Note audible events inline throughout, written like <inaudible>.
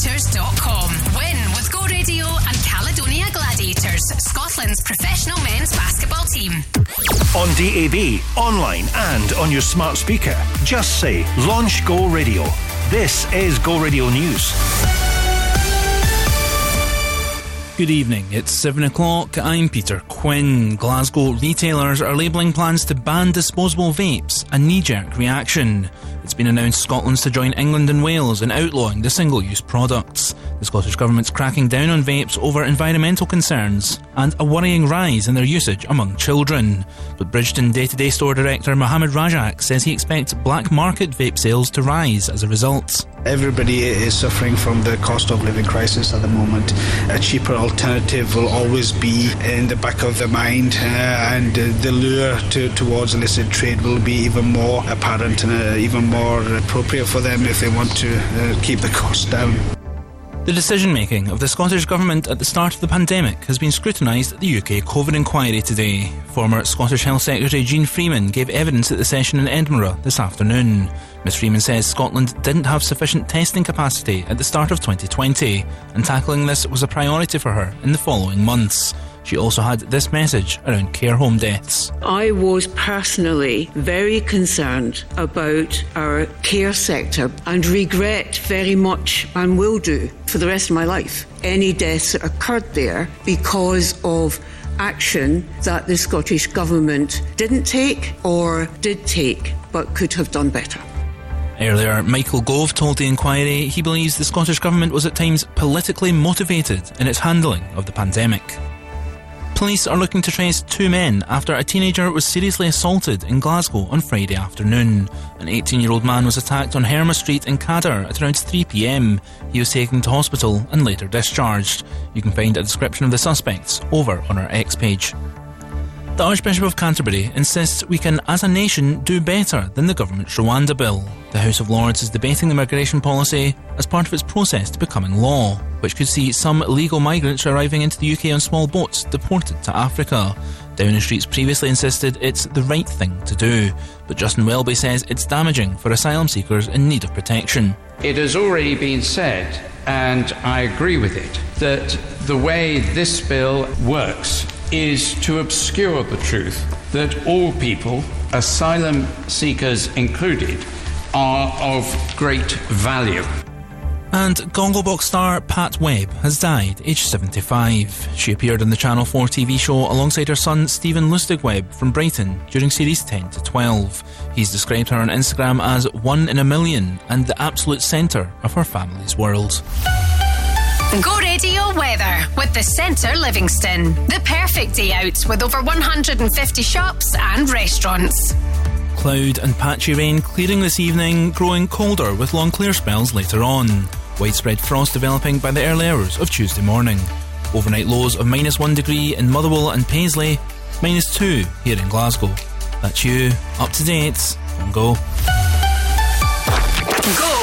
GoRadioGladiators.com. Win with Go Radio and Caledonia Gladiators, Scotland's professional men's basketball team. On DAB, online, and on your smart speaker. Just say Launch Go Radio. This is Go Radio News. Good evening, it's 7 o'clock. I'm Peter Quinn. Glasgow retailers are labelling plans to ban disposable vapes a knee jerk reaction. It's been announced Scotland's to join England and Wales in outlawing the single use products. The Scottish Government's cracking down on vapes over environmental concerns and a worrying rise in their usage among children. But Bridgeton day to day store director Mohammed Rajak says he expects black market vape sales to rise as a result. Everybody is suffering from the cost of living crisis at the moment. A cheaper alternative will always be in the back of the mind, uh, and the lure to, towards illicit trade will be even more apparent and uh, even more appropriate for them if they want to uh, keep the cost down. The decision making of the Scottish Government at the start of the pandemic has been scrutinised at the UK COVID inquiry today. Former Scottish Health Secretary Jeane Freeman gave evidence at the session in Edinburgh this afternoon. Ms Freeman says Scotland didn't have sufficient testing capacity at the start of 2020, and tackling this was a priority for her in the following months. She also had this message around care home deaths. I was personally very concerned about our care sector and regret very much and will do for the rest of my life any deaths that occurred there because of action that the Scottish Government didn't take or did take but could have done better. Earlier, Michael Gove told the inquiry he believes the Scottish Government was at times politically motivated in its handling of the pandemic. Police are looking to trace two men after a teenager was seriously assaulted in Glasgow on Friday afternoon. An 18 year old man was attacked on Herma Street in Cadder at around 3pm. He was taken to hospital and later discharged. You can find a description of the suspects over on our X page. The Archbishop of Canterbury insists we can, as a nation, do better than the government's Rwanda bill. The House of Lords is debating the migration policy as part of its process to becoming law, which could see some illegal migrants arriving into the UK on small boats deported to Africa. Downing Street's previously insisted it's the right thing to do, but Justin Welby says it's damaging for asylum seekers in need of protection. It has already been said, and I agree with it, that the way this bill works is to obscure the truth that all people, asylum seekers included, are of great value. And Gogglebox star Pat Webb has died, aged 75. She appeared on the Channel 4 TV show alongside her son Stephen Lustig Webb from Brighton during series 10 to 12. He's described her on Instagram as one in a million and the absolute centre of her family's world. Go Radio weather with the Centre Livingston. The perfect day out with over 150 shops and restaurants. Cloud and patchy rain clearing this evening, growing colder with long clear spells later on. Widespread frost developing by the early hours of Tuesday morning. Overnight lows of minus one degree in Motherwell and Paisley, minus two here in Glasgow. That's you, up to date, and go. Go!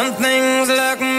Some things look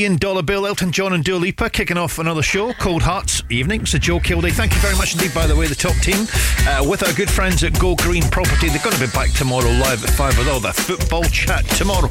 Million Dollar Bill, Elton John and Dua Lipa kicking off another show, Cold Hearts Evening. So, Joe Kilday, thank you very much indeed, by the way, the top team, uh, with our good friends at Go Green Property. They're going to be back tomorrow live at 5 with all the football chat tomorrow.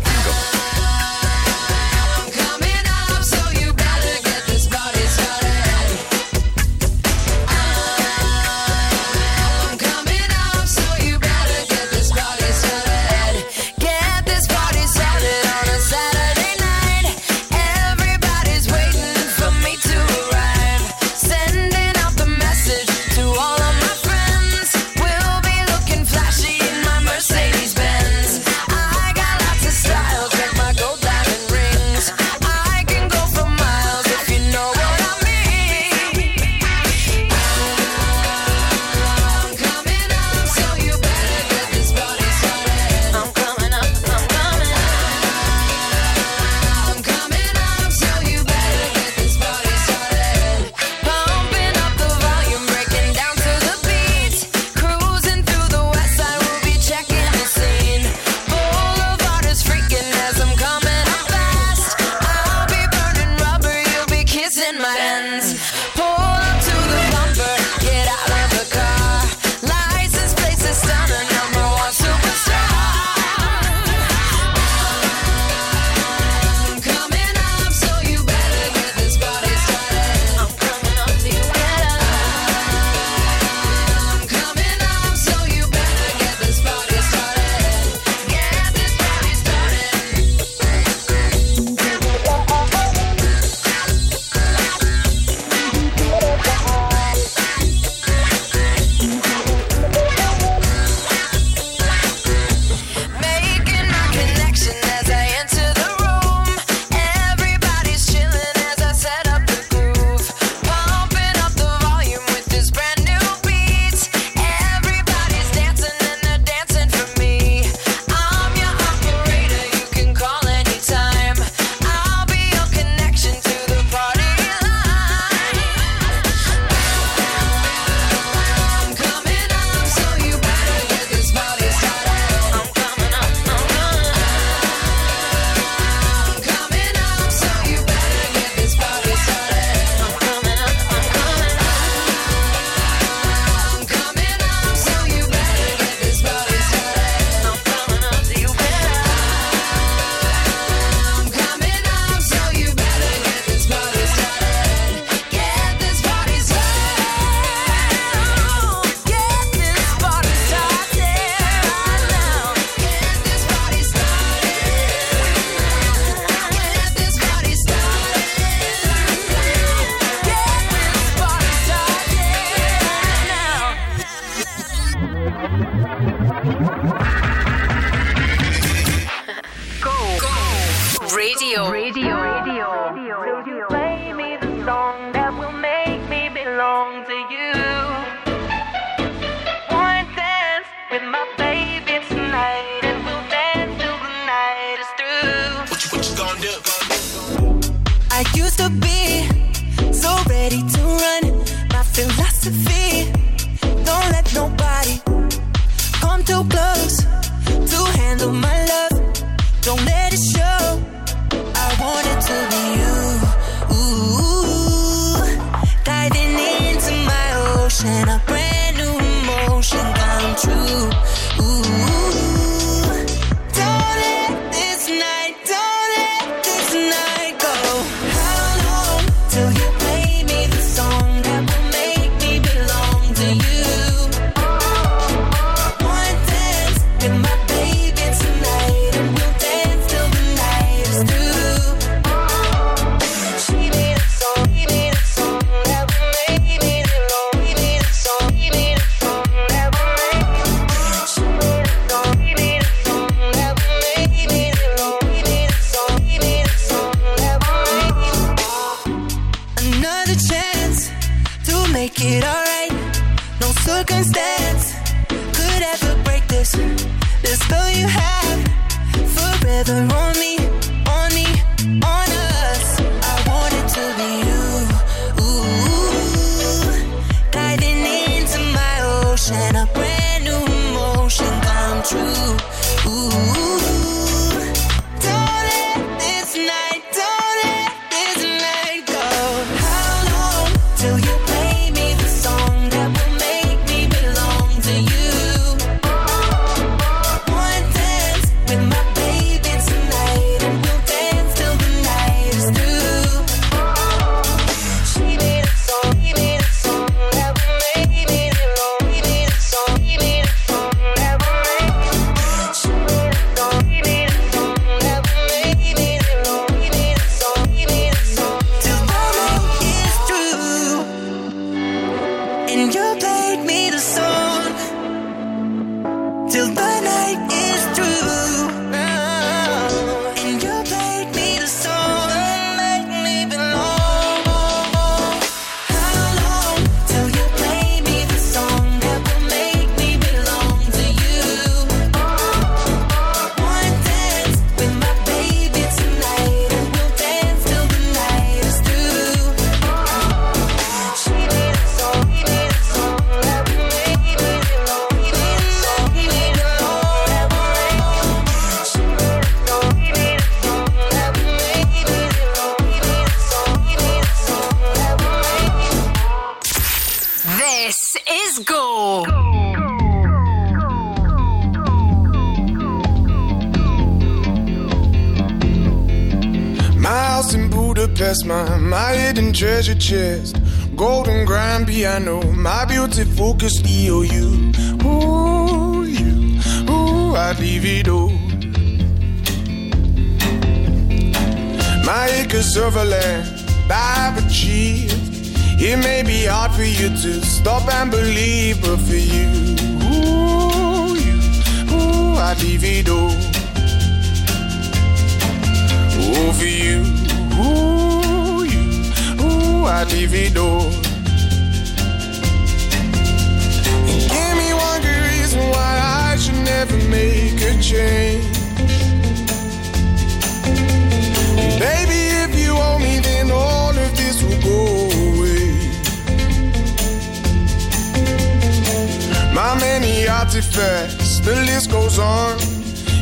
it fast. The list goes on.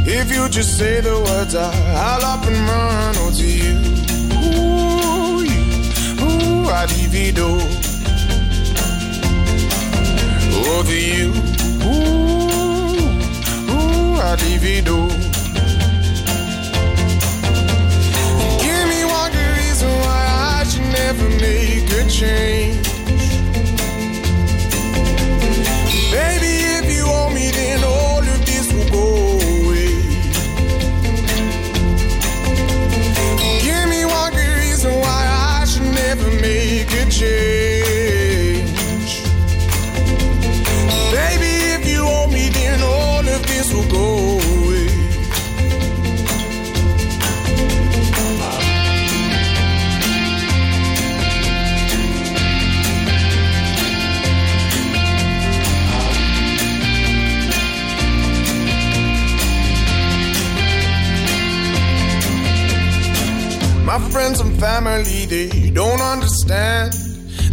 If you just say the words, I, I'll up and run. Oh, to you, ooh, you, ooh, I divido. Oh, to you, ooh, ooh, I divido. Give me one good reason why I should never make a change. change. Baby, if you want me, then all of this will go away. My friends and family, they don't understand.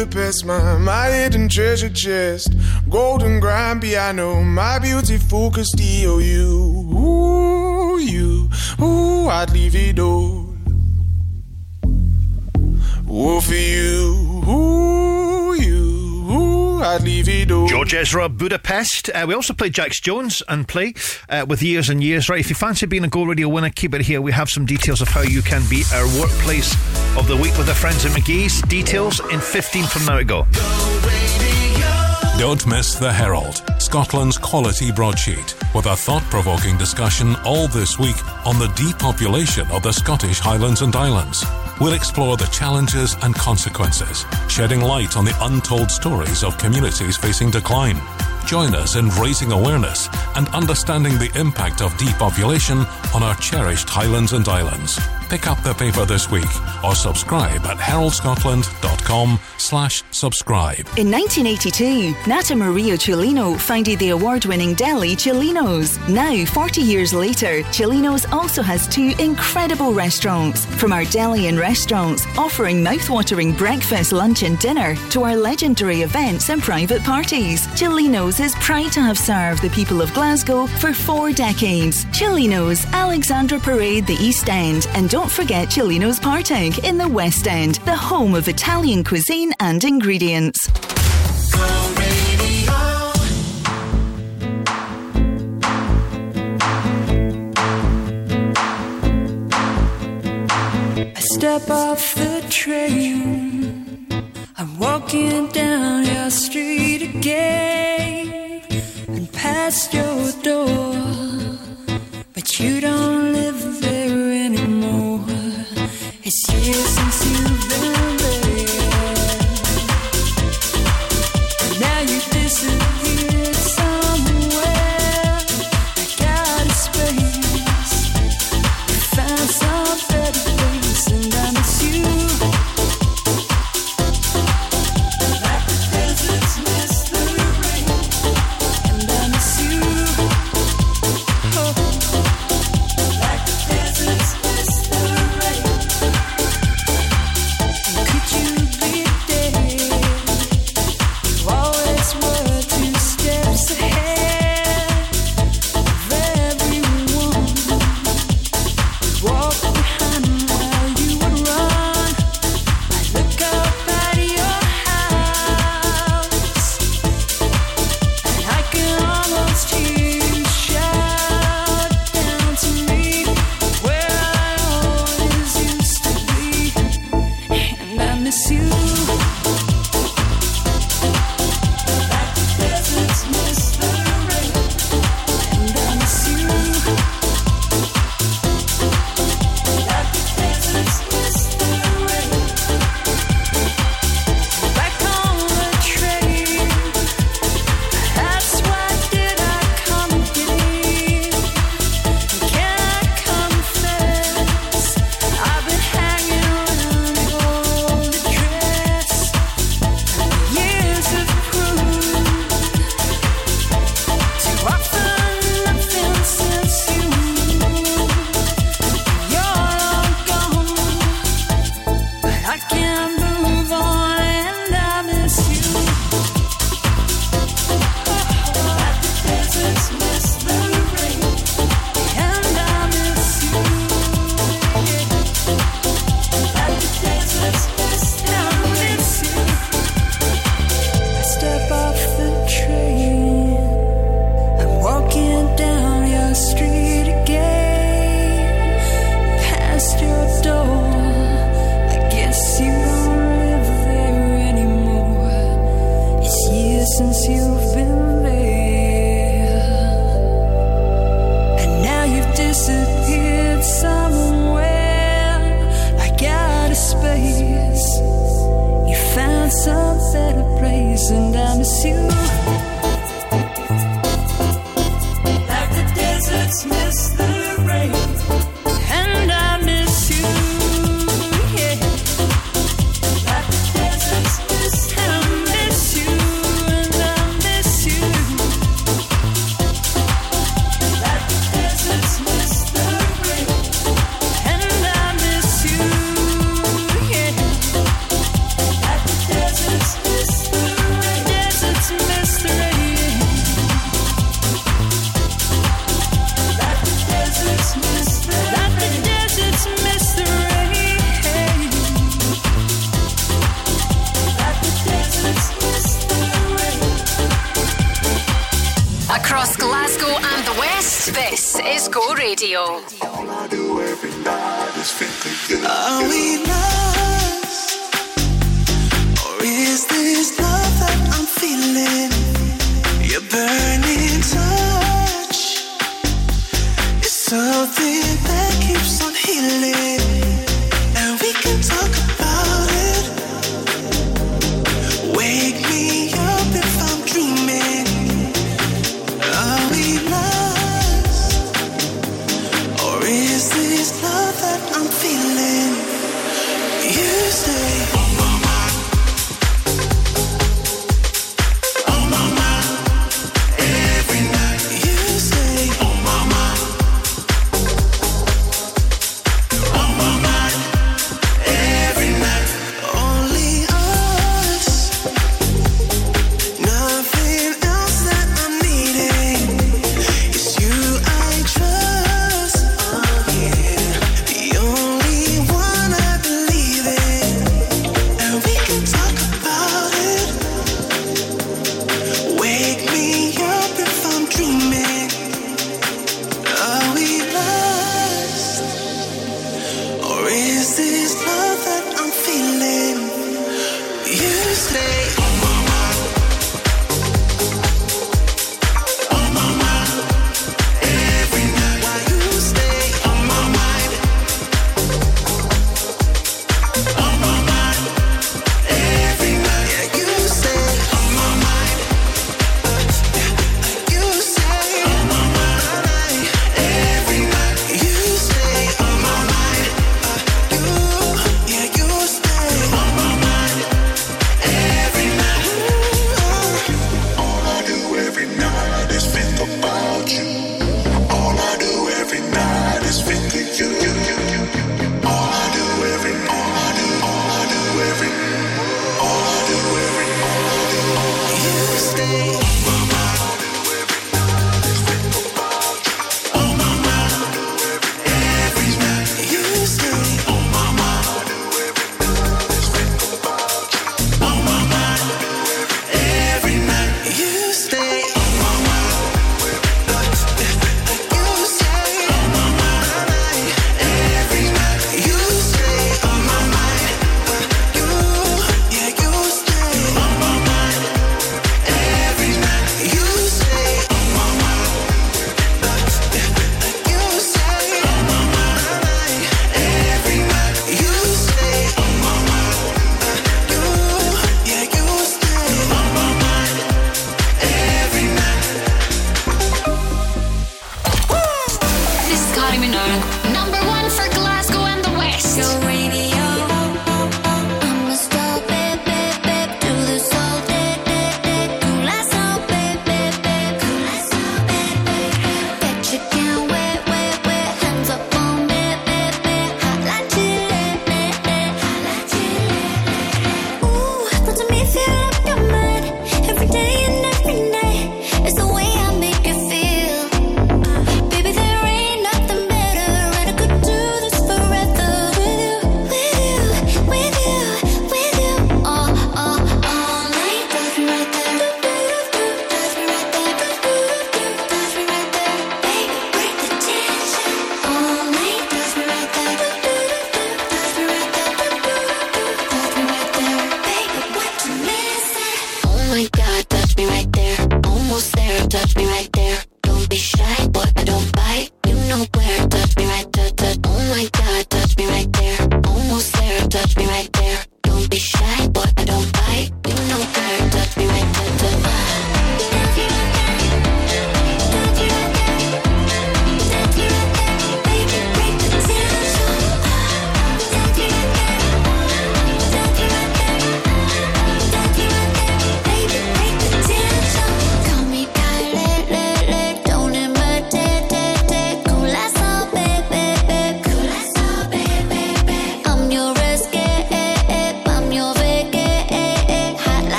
Budapest, my, my hidden treasure chest, golden grand piano, my beautiful Castillo. You, ooh, you, ooh, I'd leave it all. Ooh, for you, ooh, you, I'd leave it all. George Ezra, Budapest. Uh, we also played Jax Jones and play uh, with Years and Years. Right, if you fancy being a Go Radio winner, keep it here. We have some details of how you can be our workplace of the week with our friends at McGee's. Details in 15 from now to go. Don't miss The Herald, Scotland's quality broadsheet, with a thought provoking discussion all this week on the depopulation of the Scottish Highlands and Islands. We'll explore the challenges and consequences, shedding light on the untold stories of communities facing decline. Join us in raising awareness and understanding the impact of depopulation on our cherished Highlands and Islands. Pick up the paper this week or subscribe at heraldscotland.com slash subscribe. In 1982, Nata Maria Celino founded the award-winning deli Celino's. Now, 40 years later, Celino's also has two incredible restaurants. From our deli and restaurants, offering mouth-watering breakfast, lunch and dinner, to our legendary events and private parties. Celino's is proud to have served the people of Glasgow for four decades. Celino's, Alexandra Parade, the East End, and don't forget Celino's Partick in the West End, the home of Italian cuisine and ingredients. I step off the train. I'm walking down your street again and past your door. But you don't live there Now you disappeared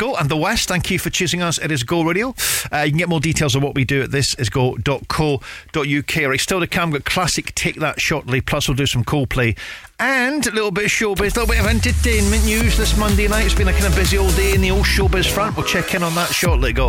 Glasgow and the West. Thank you for choosing us. It is Go Radio. Uh, you can get more details on what we do at this is go.co.uk. Right, still to come, got classic Take That shortly. Plus, we'll do some Coldplay and a little bit of showbiz, a little bit of entertainment news this Monday night. It's been a kind of busy all day in the old showbiz front. We'll check in on that shortly. Go.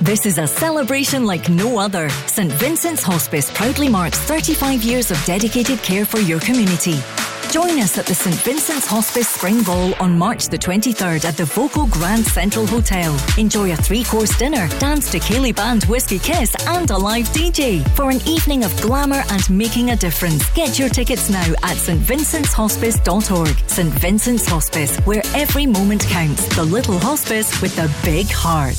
This is a celebration like no other. St Vincent's Hospice proudly marks 35 years of dedicated care for your community. Join us at the St Vincent's Hospice Spring Ball on March the 23rd at the voco Grand Central Hotel. Enjoy a three-course dinner, dance to ceilidh Band Whiskey Kiss and a live DJ for an evening of glamour and making a difference. Get your tickets now at stvincent'shospice.org. St Vincent's Hospice, where every moment counts. The little hospice with the big heart.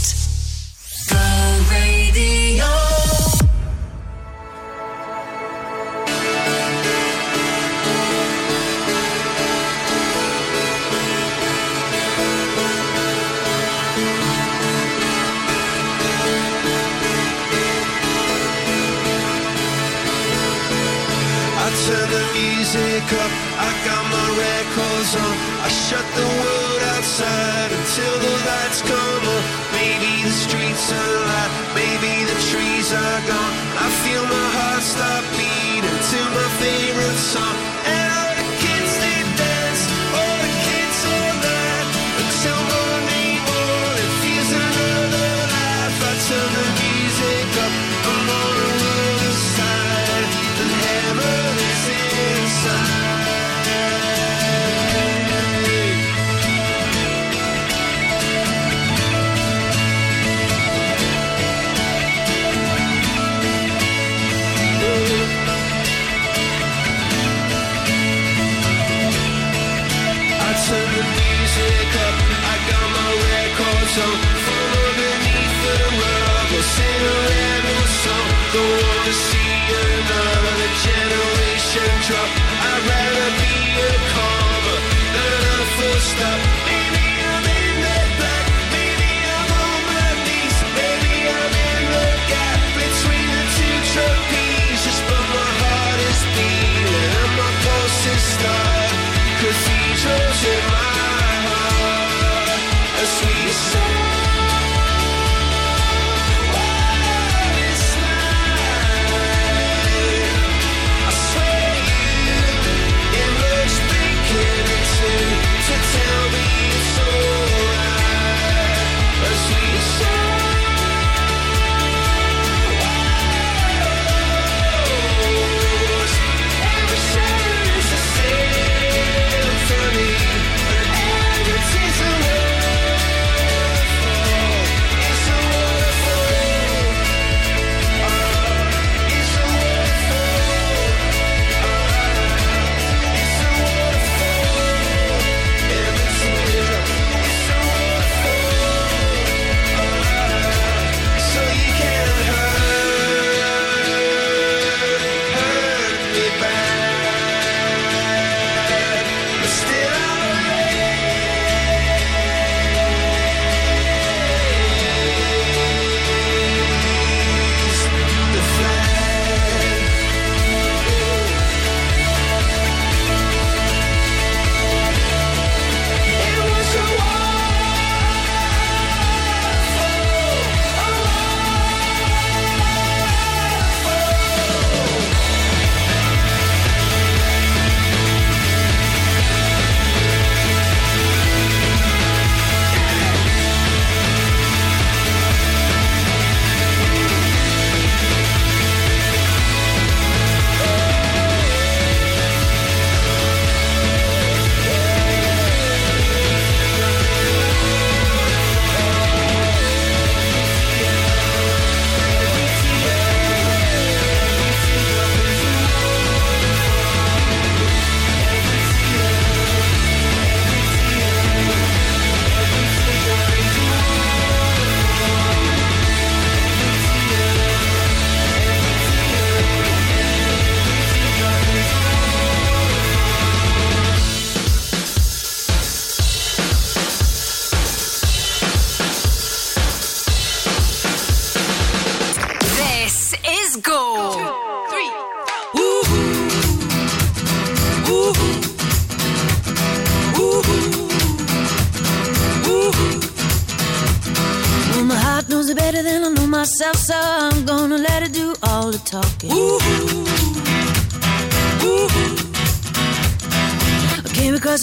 Radio. Music up, I got my records on. I shut the world outside until the lights come on. Maybe the streets are alive, maybe the trees are gone. I feel my heart stop beating to my favorite song.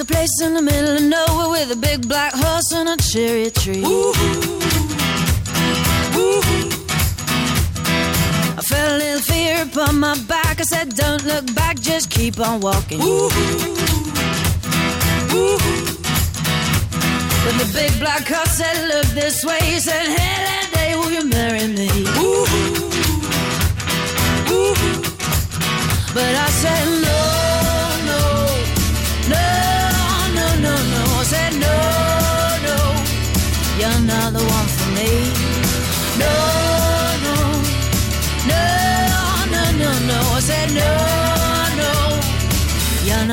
A place in the middle of nowhere with a big black horse and a cherry tree. I felt a little fear upon my back. I said, Don't look back, just keep on walking. But the big black horse said, Look this way. He said, Hey, that day, will you marry me? But I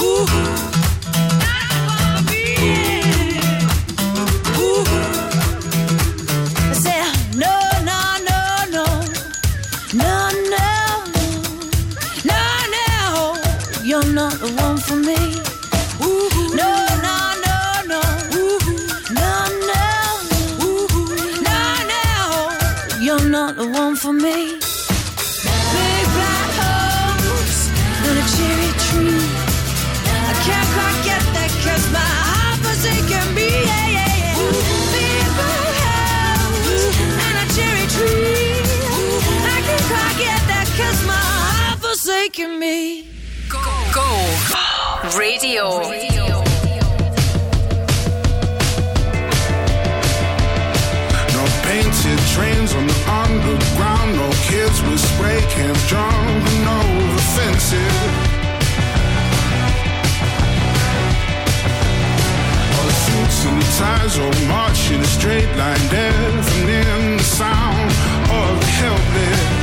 Ooh. Forsaken me. Go. Radio. No painted trains on the underground. No kids with spray cans jumping over fences. All the suits and the ties all march in a straight line, deafening the sound of the helpless.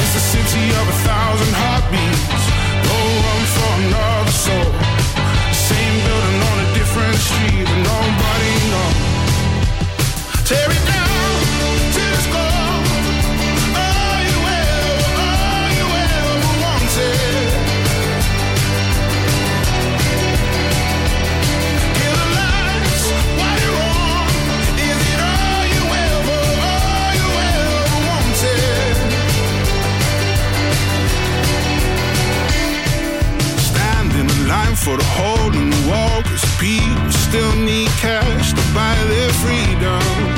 It's the city of a thousand heartbeats. Go run for another soul. Same building on a different street, but nobody knows. Tear it down for the hole in the Cause people still need cash to buy their freedom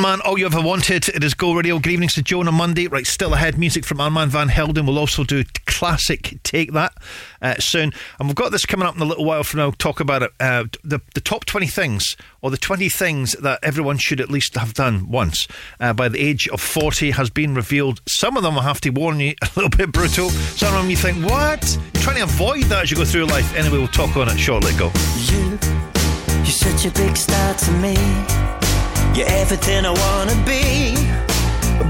Man, all you ever wanted. It is Go Radio. Good evening to Joan on Monday. Right, still ahead. Music from Armand Van Helden. We'll also do classic Take That uh, soon. And we've got this coming up in a little while from now. Talk about it. Uh, the, the top 20 things, or the 20 things that everyone should at least have done once uh, by the age of 40 has been revealed. Some of them, I have to warn you, <laughs> a little bit brutal. Some of them you think, what? You're trying to avoid that as you go through life. Anyway, we'll talk on it shortly. Go. You, you're such a big star to me. You're everything I wanna be,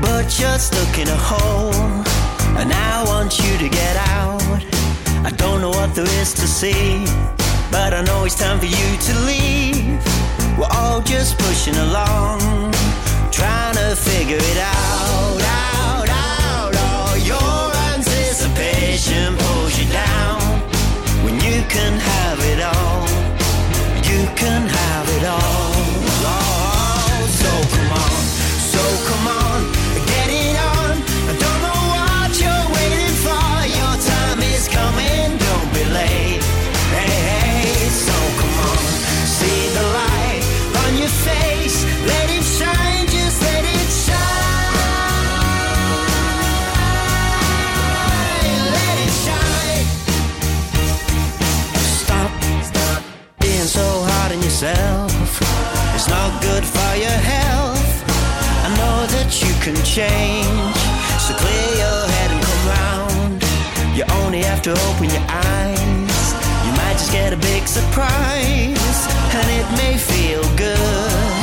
but you're stuck in a hole, and I want you to get out. I don't know what there is to see, but I know it's time for you to leave. We're all just pushing along, trying to figure it out, out, out. All your anticipation pulls you down when you can have it all. You can have it all. for your health. I know that you can change, so clear your head and come round. You only have to open your eyes. You might just get a big surprise, and it may feel good.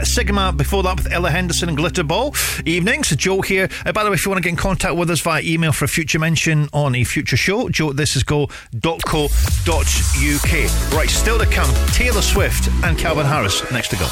Uh, Sigma before that with Ella Henderson and Glitterball. Evening, so Joe here. Uh, by the way, if you want to get in contact with us via email for a future mention on a future show, joe at thisisgo.co.uk. Right, still to come, Taylor Swift and Calvin Harris. Next to go.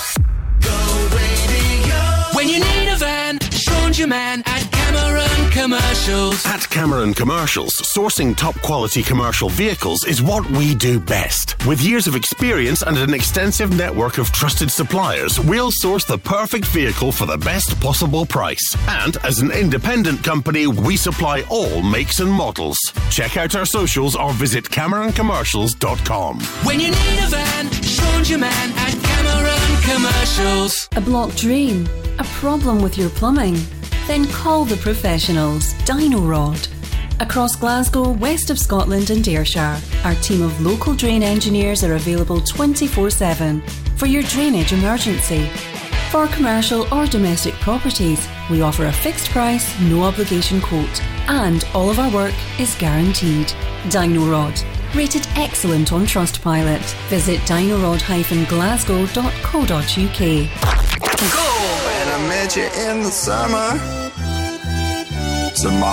When you need a van, Sean's your man at Cameron Commercials. At Cameron Commercials, sourcing top quality commercial vehicles is what we do best. With years of experience and an extensive network of trusted suppliers, we'll source the perfect vehicle for the best possible price. And as an independent company, we supply all makes and models. Check out our socials or visit CameronCommercials.com. When you need a van, Sean's your man at Cameron Commercials. A blocked drain? A problem with your plumbing? Then call the professionals, Dyno-Rod. Across Glasgow, west of Scotland and Ayrshire, our team of local drain engineers are available 24 7 for your drainage emergency. For commercial or domestic properties, we offer a fixed price, no obligation quote, and all of our work is guaranteed. Dyno-Rod, rated excellent on Trustpilot. Visit dinorod-glasgow.co.uk. When I met you in the summer, my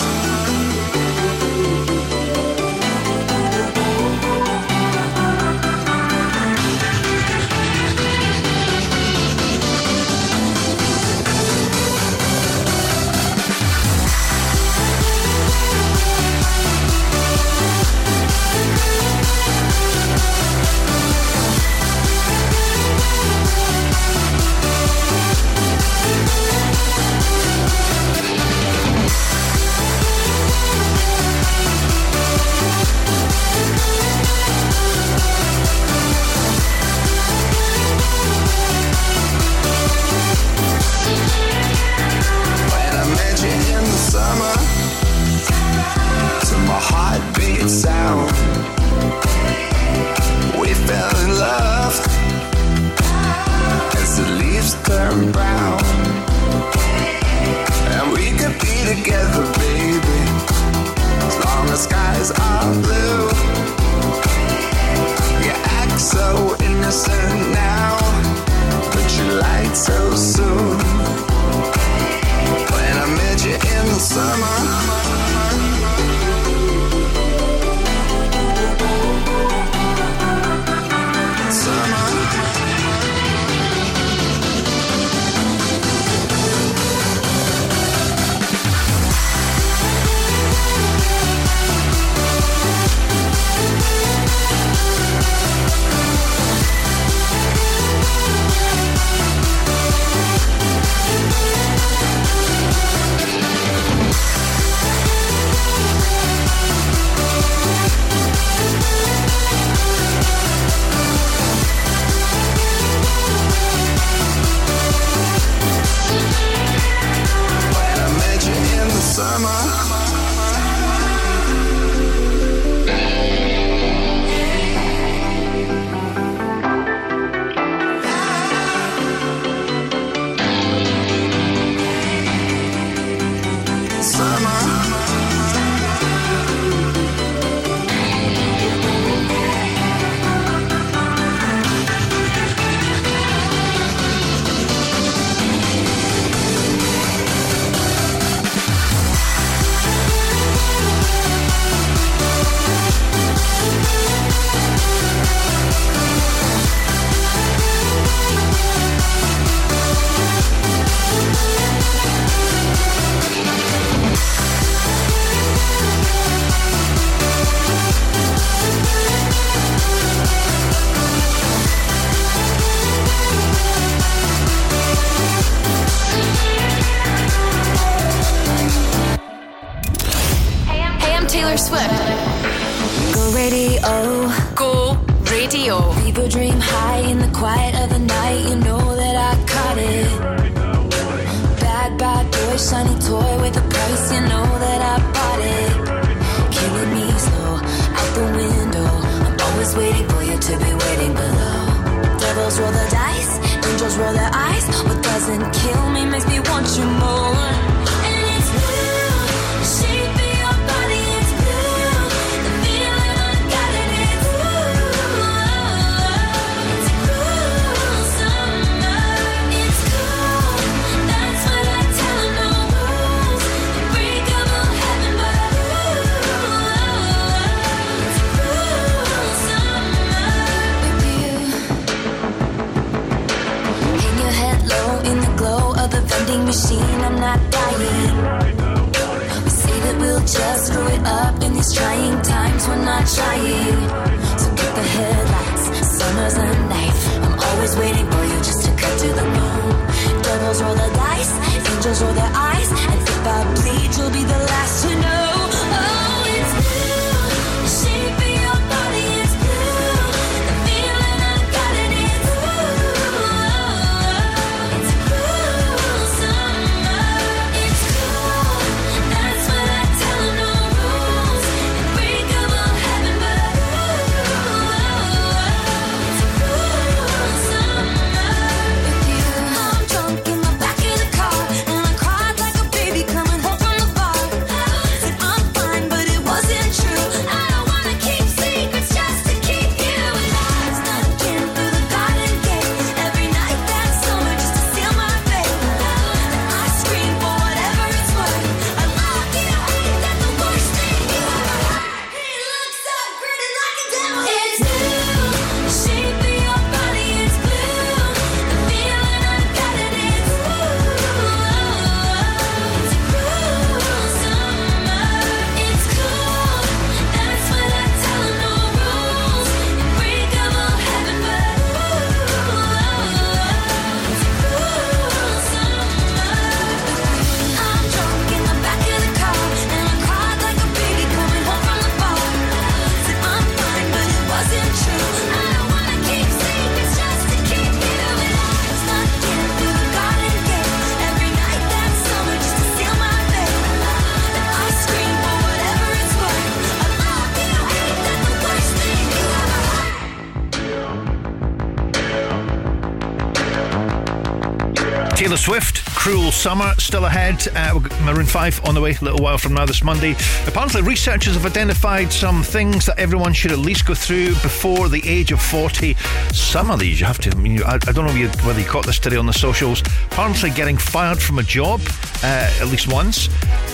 summer still ahead. Uh, Maroon 5 on the way a little while from now this Monday. Apparently, researchers have identified some things that everyone should at least go through before the age of 40. Some of these you have to, I, mean, I, I don't know whether you caught this today on the socials. Apparently, getting fired from a job uh, at least once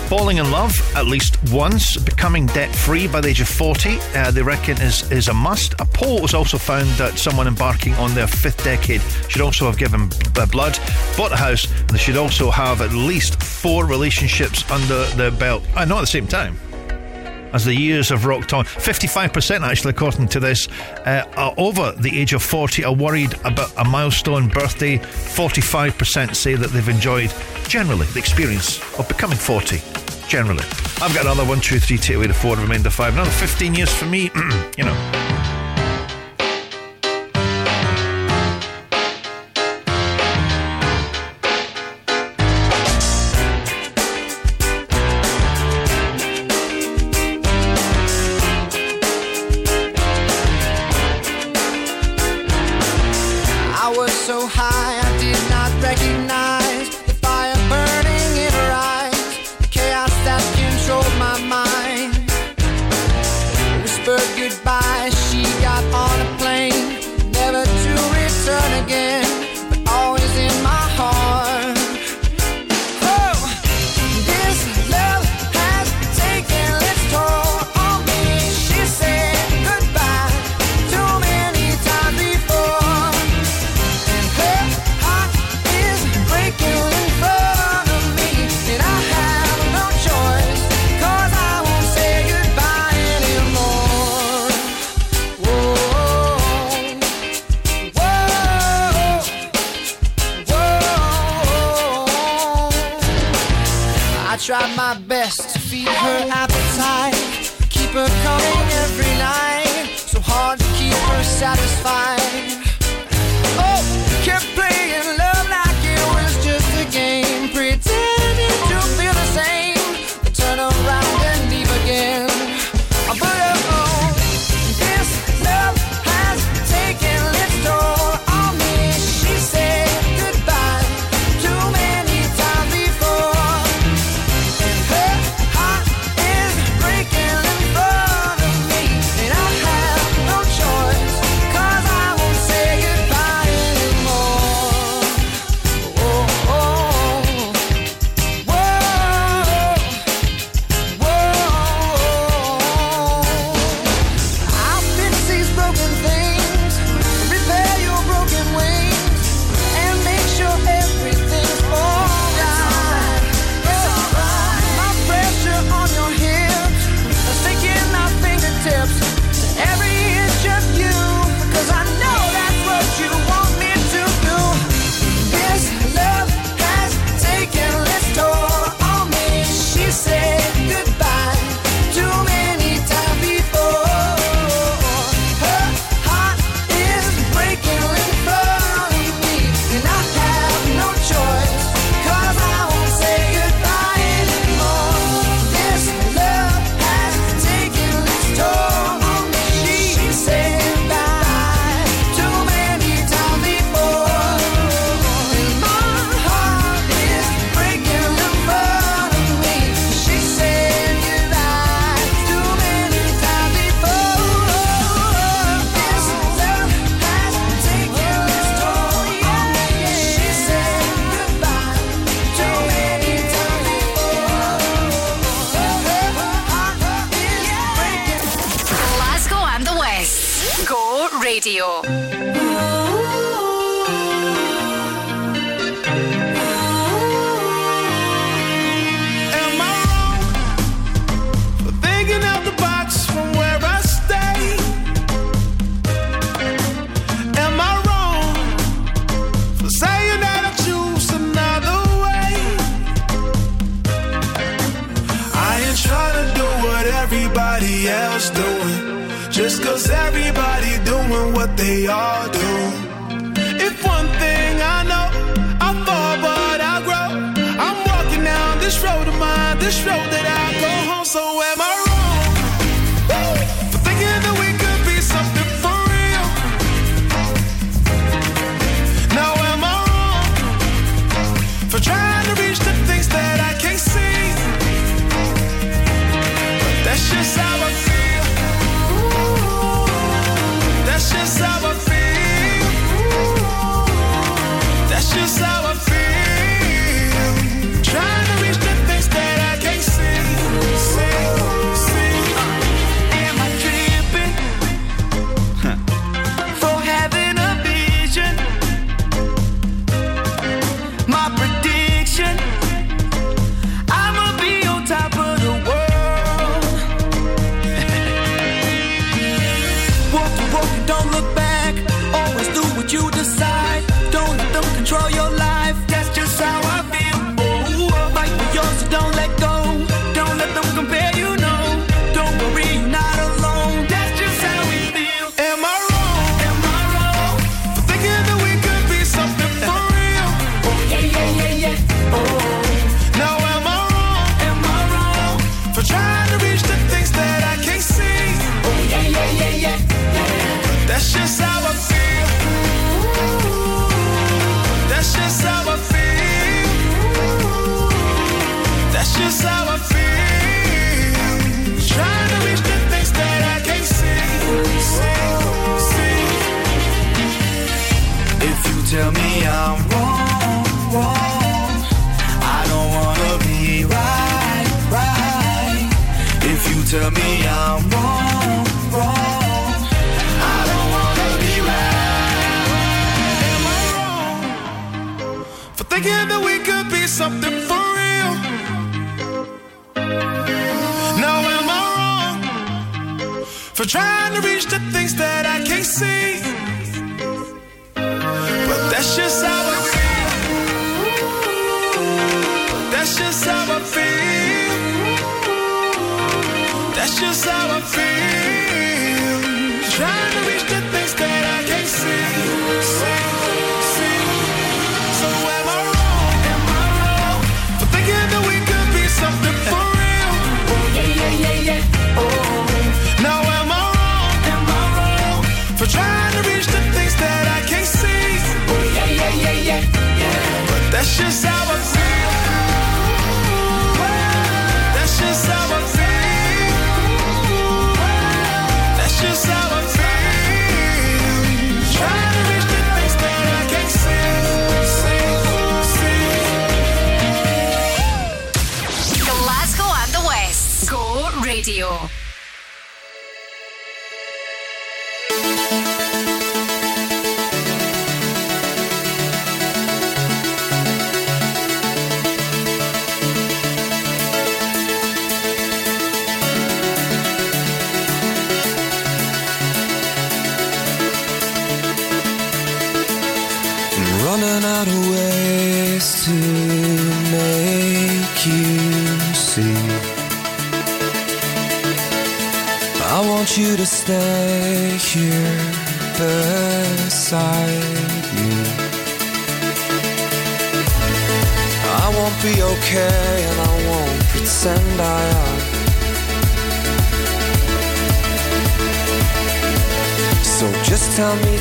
falling in love at least once, becoming debt free by the age of 40, uh, they reckon is, is a must. A poll was also found that someone embarking on their fifth decade should also have given b- blood, bought a house, and they should also have at least four relationships under their belt. And not at the same time as the years have rocked on. 55%, actually, according to this, uh, are over the age of 40 are worried about a milestone birthday. 45% say that they've enjoyed generally the experience of becoming 40 generally. I've got another one, two, three, take away the four, remainder five, another 15 years for me, <clears throat> you know. precious.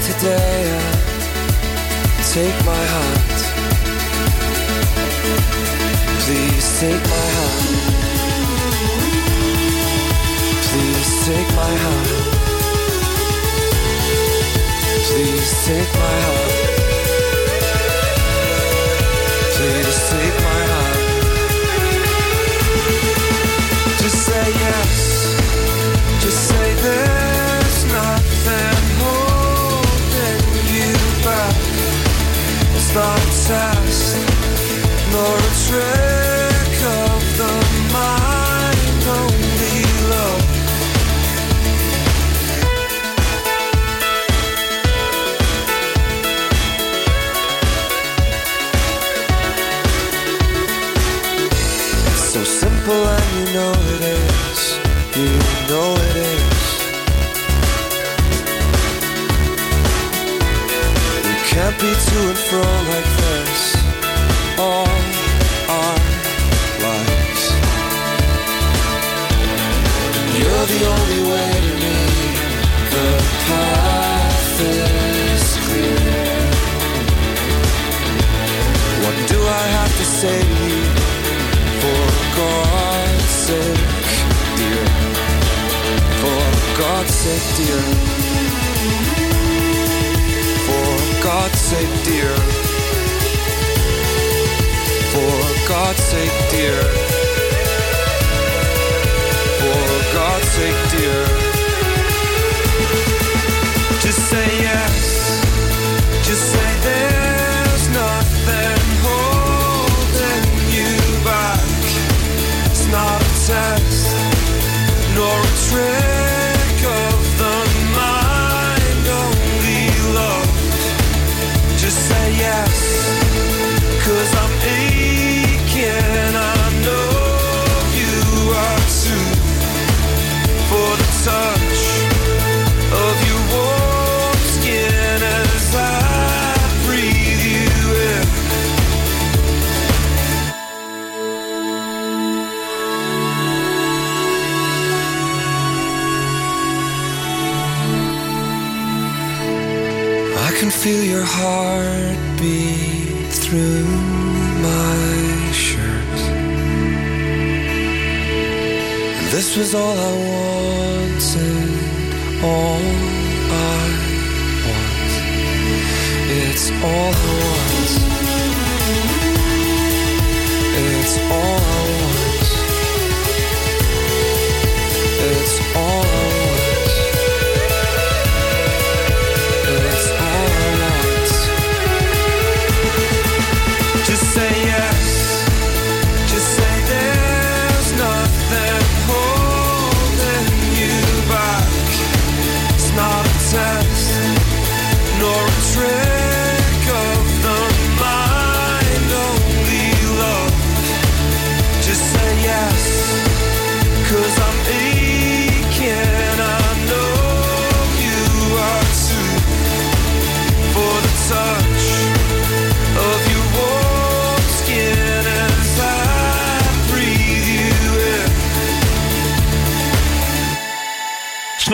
today I take my heart. Please take my heart. Please take my heart. Please take my heart.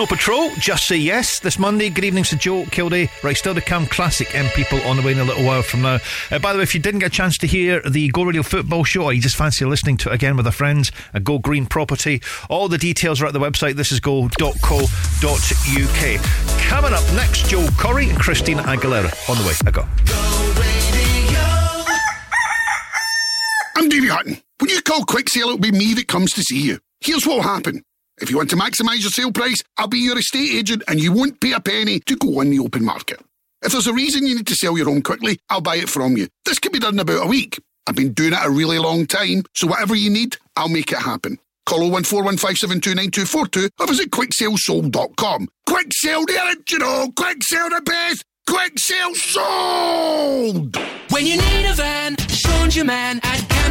Snow Patrol, Just Say Yes, this Monday. Good evening to Joe Kilday. Right, still to come, classic M People on the way in a little while from now. Uh, by the way, if you didn't get a chance to hear the Go Radio Football Show, or you just fancy listening to it again with a friend, at Go Green Property, all the details are at the website. This is go.co.uk. Coming up next, Joel Corry and Christina Aguilera. On the way, I go. I'm Davey Hutton. When you call Quick Sale, it'll be me that comes to see you. Here's what'll happen. If you want to maximise your sale price, I'll be your estate agent and you won't pay a penny to go on the open market. If there's a reason you need to sell your home quickly, I'll buy it from you. This can be done in about a week. I've been doing it a really long time, so whatever you need, I'll make it happen. Call 01415729242 or visit quicksalesold.com. Quick sale, you know. Quick sale the best. Quick sale sold. When you need a van, Sean's your man at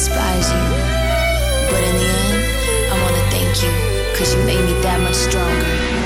despise you. But in the end, I wanna thank you, cause you made me that much stronger.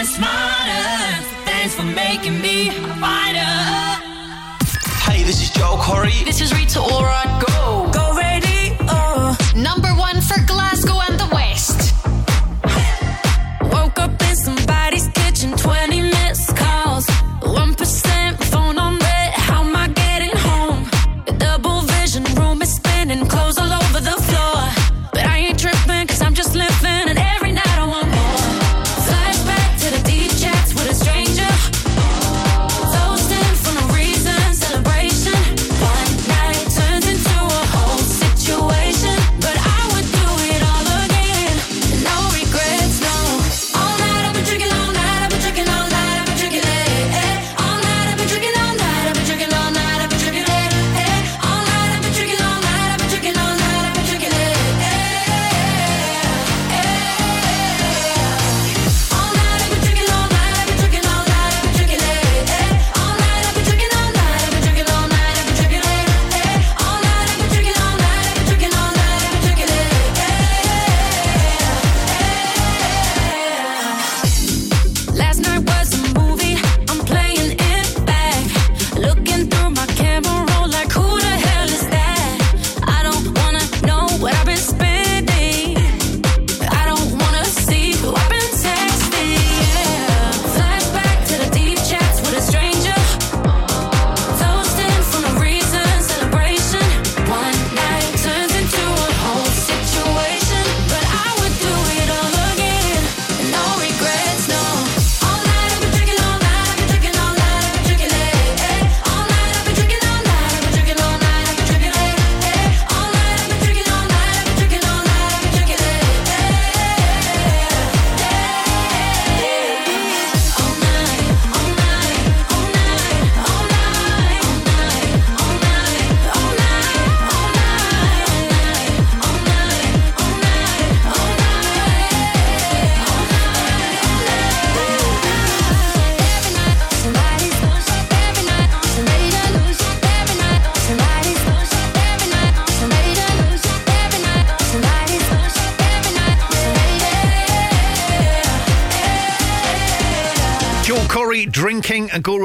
much smarter. Thanks for making me a fighter. Hey, this is Joel Corry. This is Rita Allright.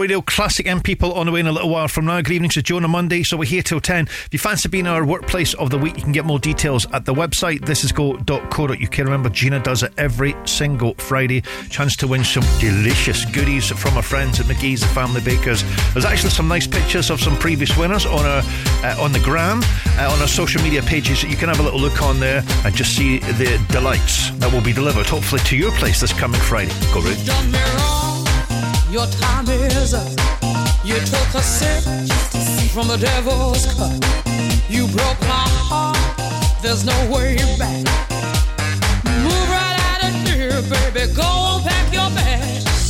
Radio Classic M People on the way in a little while from now. Good evening to Jonah Monday. So we're here till 10. If you fancy being our workplace of the week, you can get more details at the website thisisgo.co.uk. Remember, Gina does it every single Friday. Chance to win some delicious goodies from our friends at McGhee's, the Family Bakers. There's actually some nice pictures of some previous winners on our uh, on the gram, uh, on our social media pages you can have a little look on there and just see the delights that will be delivered, hopefully to your place this coming Friday. Go route your time is up. You took a sip from the devil's cup. You broke my heart. There's no way back. Move right out of here, baby. Go pack your bags.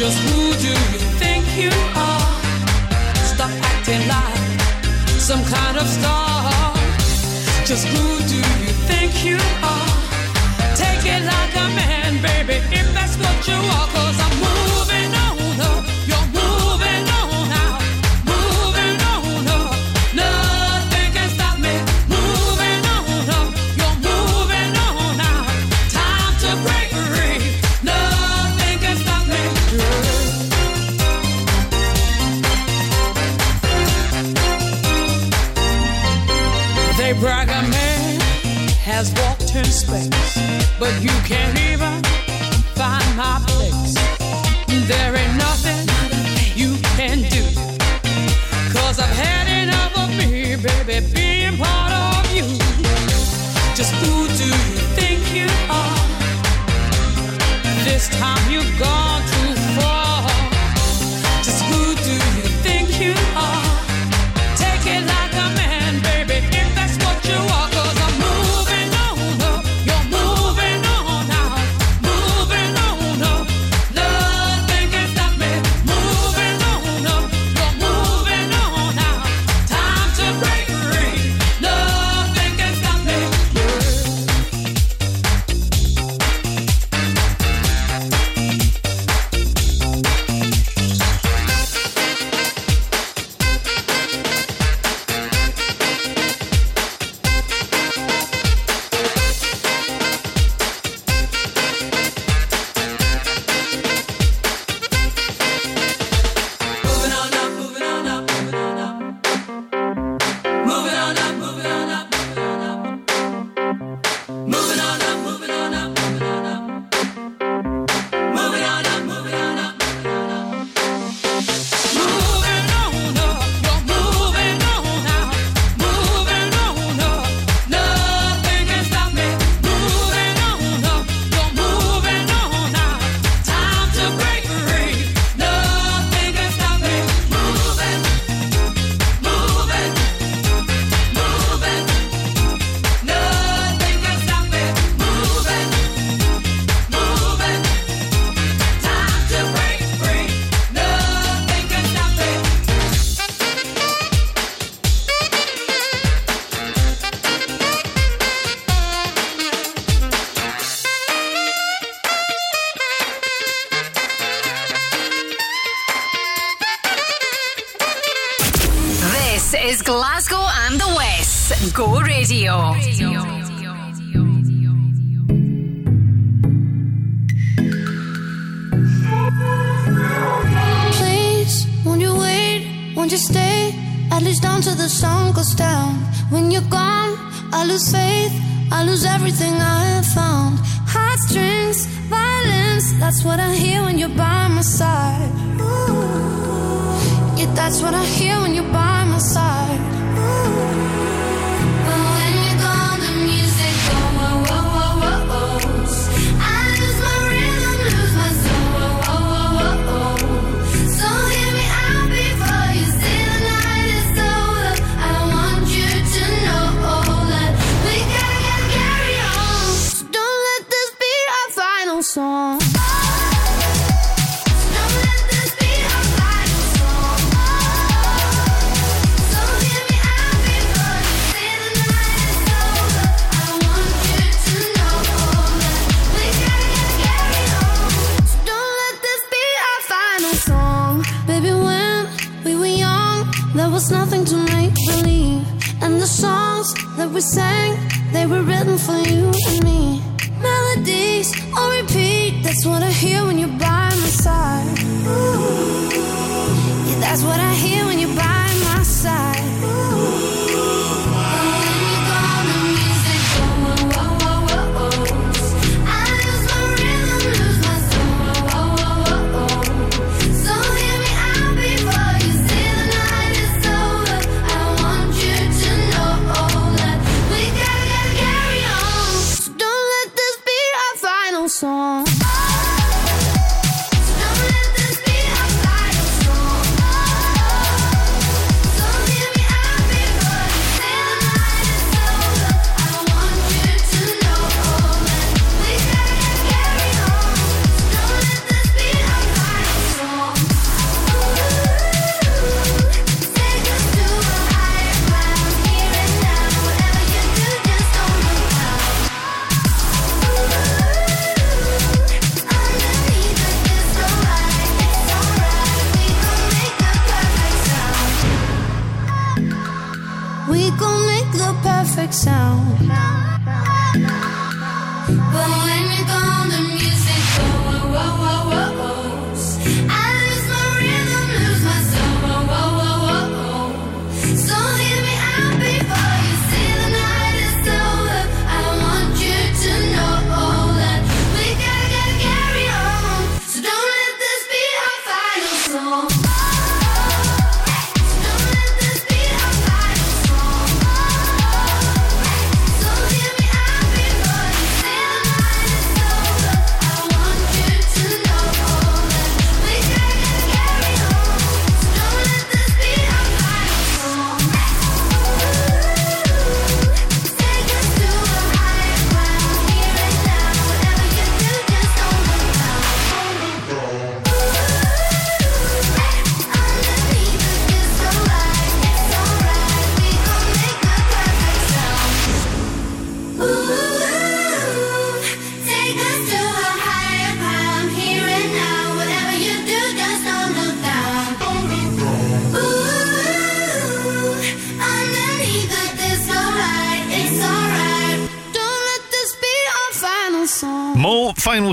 Just who do you think you are? Stop acting like some kind of star. Just who do you think you are? Take it like a man, baby, if that's what you are, cause I'm moving.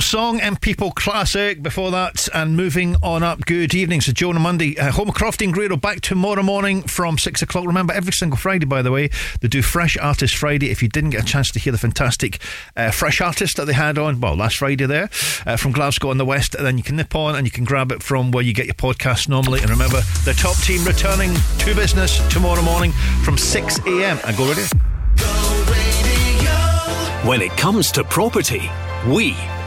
Song M People classic before that, and moving on up. Good evening, so Jonah Monday, uh, home Crofty and back tomorrow morning from six o'clock. Remember, every single Friday, by the way, they do Fresh Artist Friday. If you didn't get a chance to hear the fantastic uh, Fresh Artist that they had on, well, last Friday there uh, from Glasgow in the West, then you can nip on and you can grab it from where you get your podcast normally. And remember, the top team returning to business tomorrow morning from 6 a.m. And uh, go radio. go radio. When it comes to property, we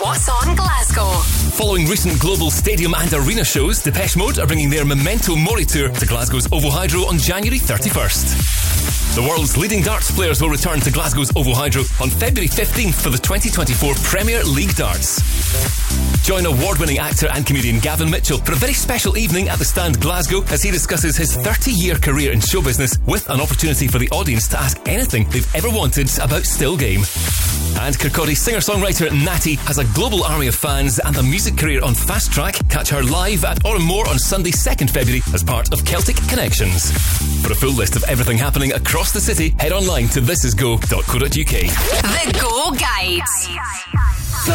What's on Glasgow? Following recent global stadium and arena shows, Depeche Mode are bringing their Memento Mori tour to Glasgow's Ovo Hydro on January 31st. The world's leading darts players will return to Glasgow's Ovo Hydro on February 15th for the 2024 Premier League Darts. Join award winning actor and comedian Gavin Mitchell for a very special evening at the Stand Glasgow as he discusses his 30 year career in show business with an opportunity for the audience to ask anything they've ever wanted about Still Game. And Kirkcaldy singer-songwriter Natty has a global army of fans and a music career on Fast Track. Catch her live at Òran Mór on Sunday, 2nd February as part of Celtic Connections. For a full list of everything happening across the city, head online to thisisgo.co.uk. The Go Guides. Go!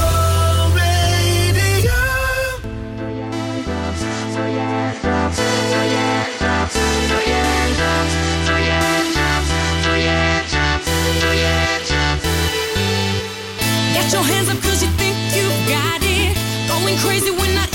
So- hands up cause you think you got it. Going crazy when I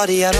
party at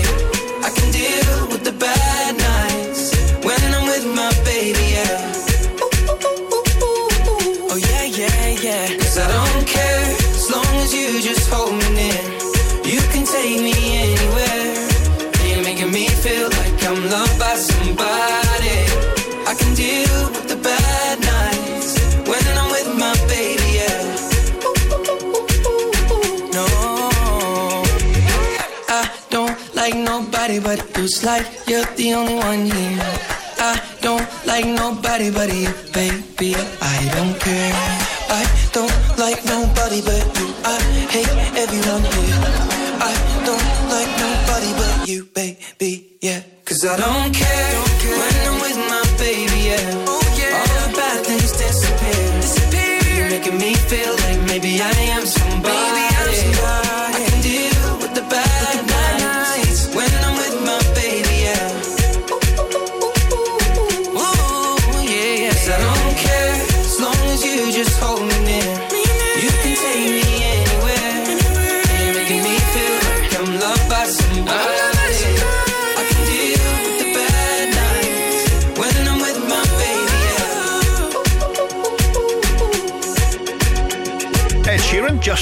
Nobody but. It's like you're the only one here. I don't like nobody but you, baby. I don't care. I don't like nobody but you. I hate everyone here. I don't like nobody but you, baby. Yeah, cause I don't care when I'm with my baby. Yeah, all the bad things disappear. You're making me feel like maybe I am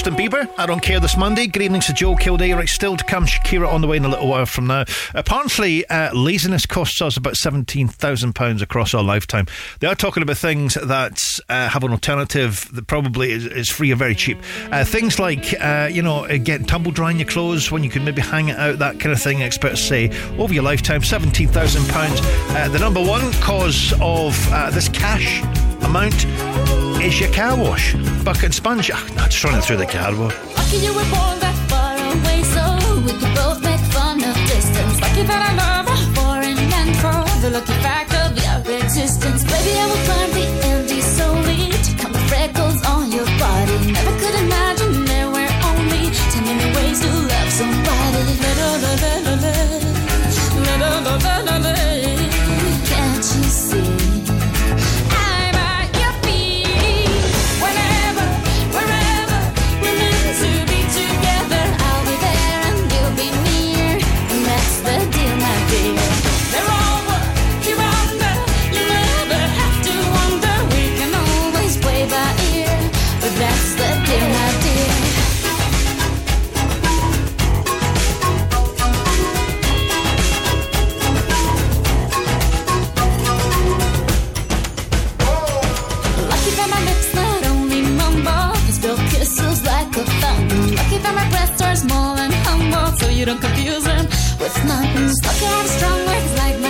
Justin Bieber, I don't care this Monday. Good evening to Joe Kilday. Right, still to come. Shakira on the way in a little while from now. Apparently, uh, laziness costs us about £17,000 across our lifetime. They are talking about things that uh, have an alternative that probably is, is free or very cheap. Uh, things like, uh, you know, uh, getting tumble drying your clothes when you can maybe hang it out, that kind of thing. Experts say over your lifetime, £17,000. Uh, the number one cause of this cash amount is your car wash. Bucket sponge. Ah, just running through the car wash. Lucky you were born that far away, so we could both make fun of distance. Lucky that I love her for and and for the lucky fact of your existence. Baby, I will climb the Andes solely to count the freckles on your body. Never could imagine there were only ten million ways to love somebody. Can't small and humble, so you don't confuse them with nothing. I have strong words like my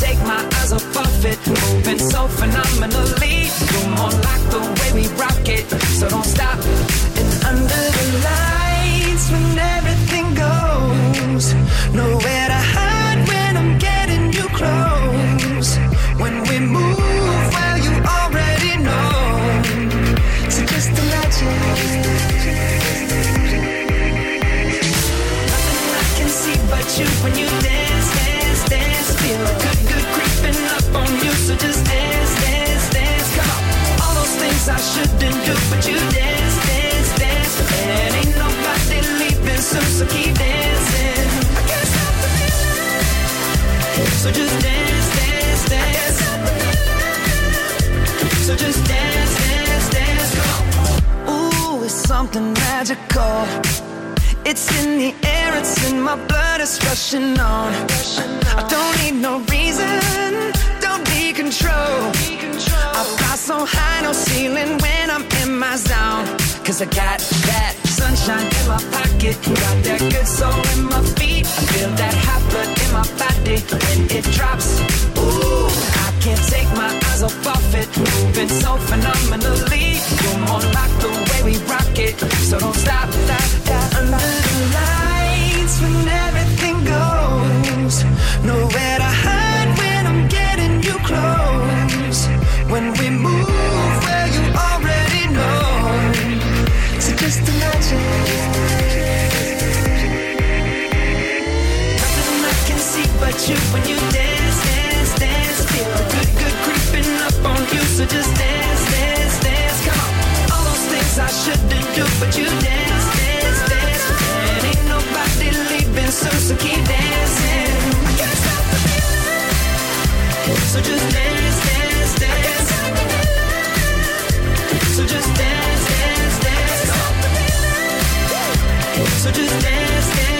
take my eyes off of it, moving so phenomenally. You're more like the way we rock it, so don't stop. Shouldn't do, but you dance, dance, dance. And ain't nobody leaving soon, so keep dancing. I can't stop the feeling. So just dance, dance, dance. So just dance, dance, dance. Ooh, it's something magical. It's in the air, it's in my blood, it's rushing on. I don't need no reason, don't be control. I so high, no ceiling when I'm in my zone. Cause I got that sunshine in my pocket, got that good soul in my feet. I feel that hot blood in my body when it drops. Ooh, I can't take my eyes off of it, moving so phenomenally. You're more like the way we rock it, so don't stop, stop, stop. Under the lights when you dance, dance, dance. Feel good, good creeping up on you. So just dance, dance, dance. Come on. All those things I shouldn't do, but you dance, dance, dance. And ain't nobody leaving so keep dancing. Can't stop the feeling. So just dance, dance, dance. So just dance, dance, dance. So just dance, dance, can't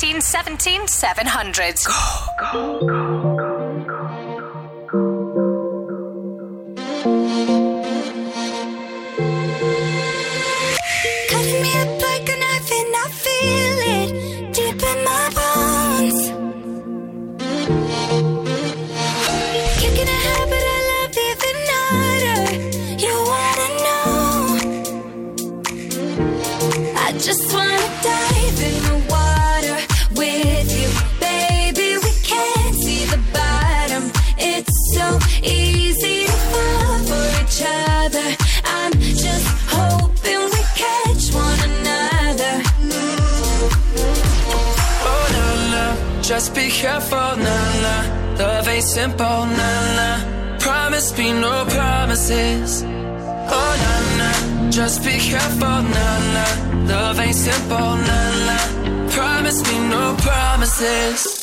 0808 17 17 700. Cutting simple, na na. Promise me no promises. Oh na na, just be careful, na na. Love ain't simple, na na. Promise me no promises.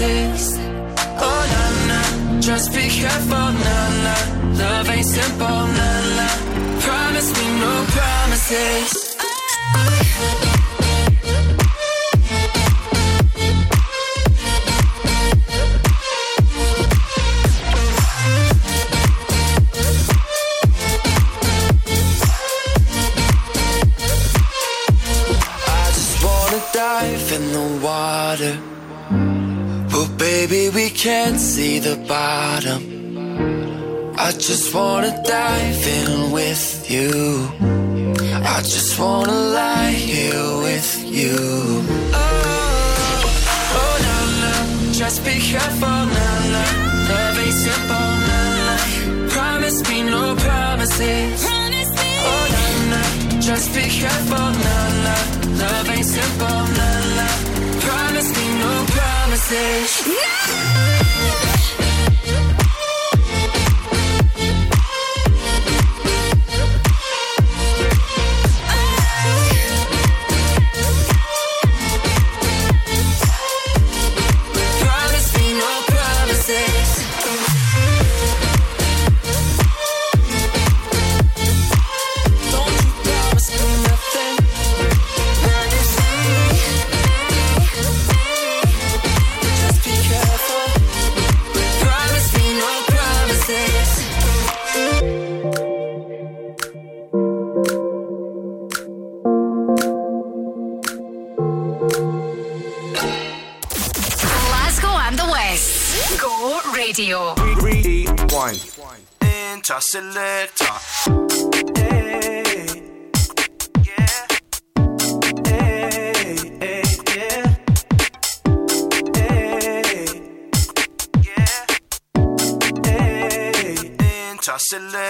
Promises. Oh, nah, nah. Just be careful, nah, nah. Love ain't simple, nah, nah. Promise me no promises. The bottom. I just wanna dive in with you. I just wanna lie here with you. Oh, oh, no, no. Just be careful, no, no. Love ain't simple, no, no. Promise me no promises. Oh, no, no. Just be careful, no, no. Love ain't simple, no, no. Promise me no promises. Promise Into selector. Into selector.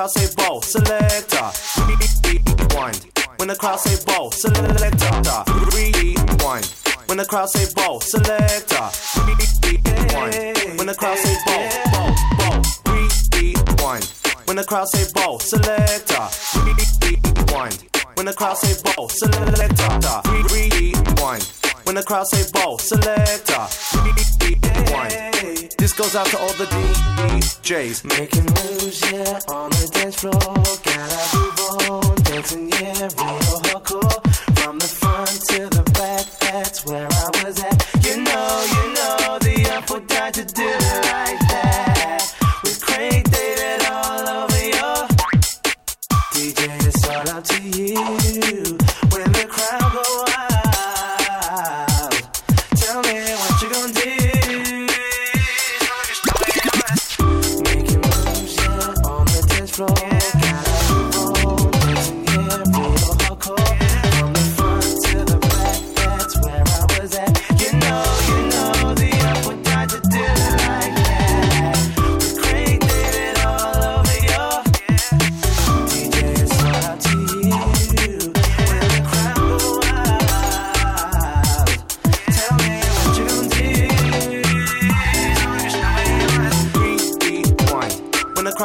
Crowd say bow, selector. Rewind. When the crowd say bow, selector. Rewind. When the crowd say bow, selector. Rewind. When the crowd say bow, bow, bow. Rewind. When the crowd say bow, selector. Rewind. When the crowd say bow, selector. Rewind. When the crowd say bow, selector. This goes out to all the DJs. Making moves, yeah, on the dance floor. Gotta move on, dancing, yeah,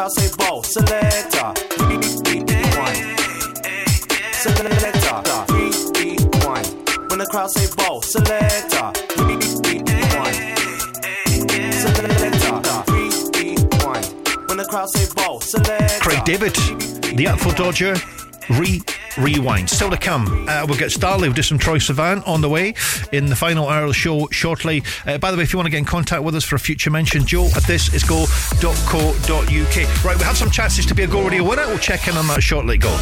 I say ball. Selector. Say ball. Selector. Selector. When the crowd say ball. Selector. Craig David, the Artful Dodger. Re rewind. Still to come, uh, we'll get Starley, we'll do some Troye Sivan on the way in the final hour of the show shortly. Uh, by the way, if you want to get in contact with us for a future mention, Joe at this is go.co.uk. Right, we have some chances to be a Go Radio winner. We'll check in on that shortly. Go.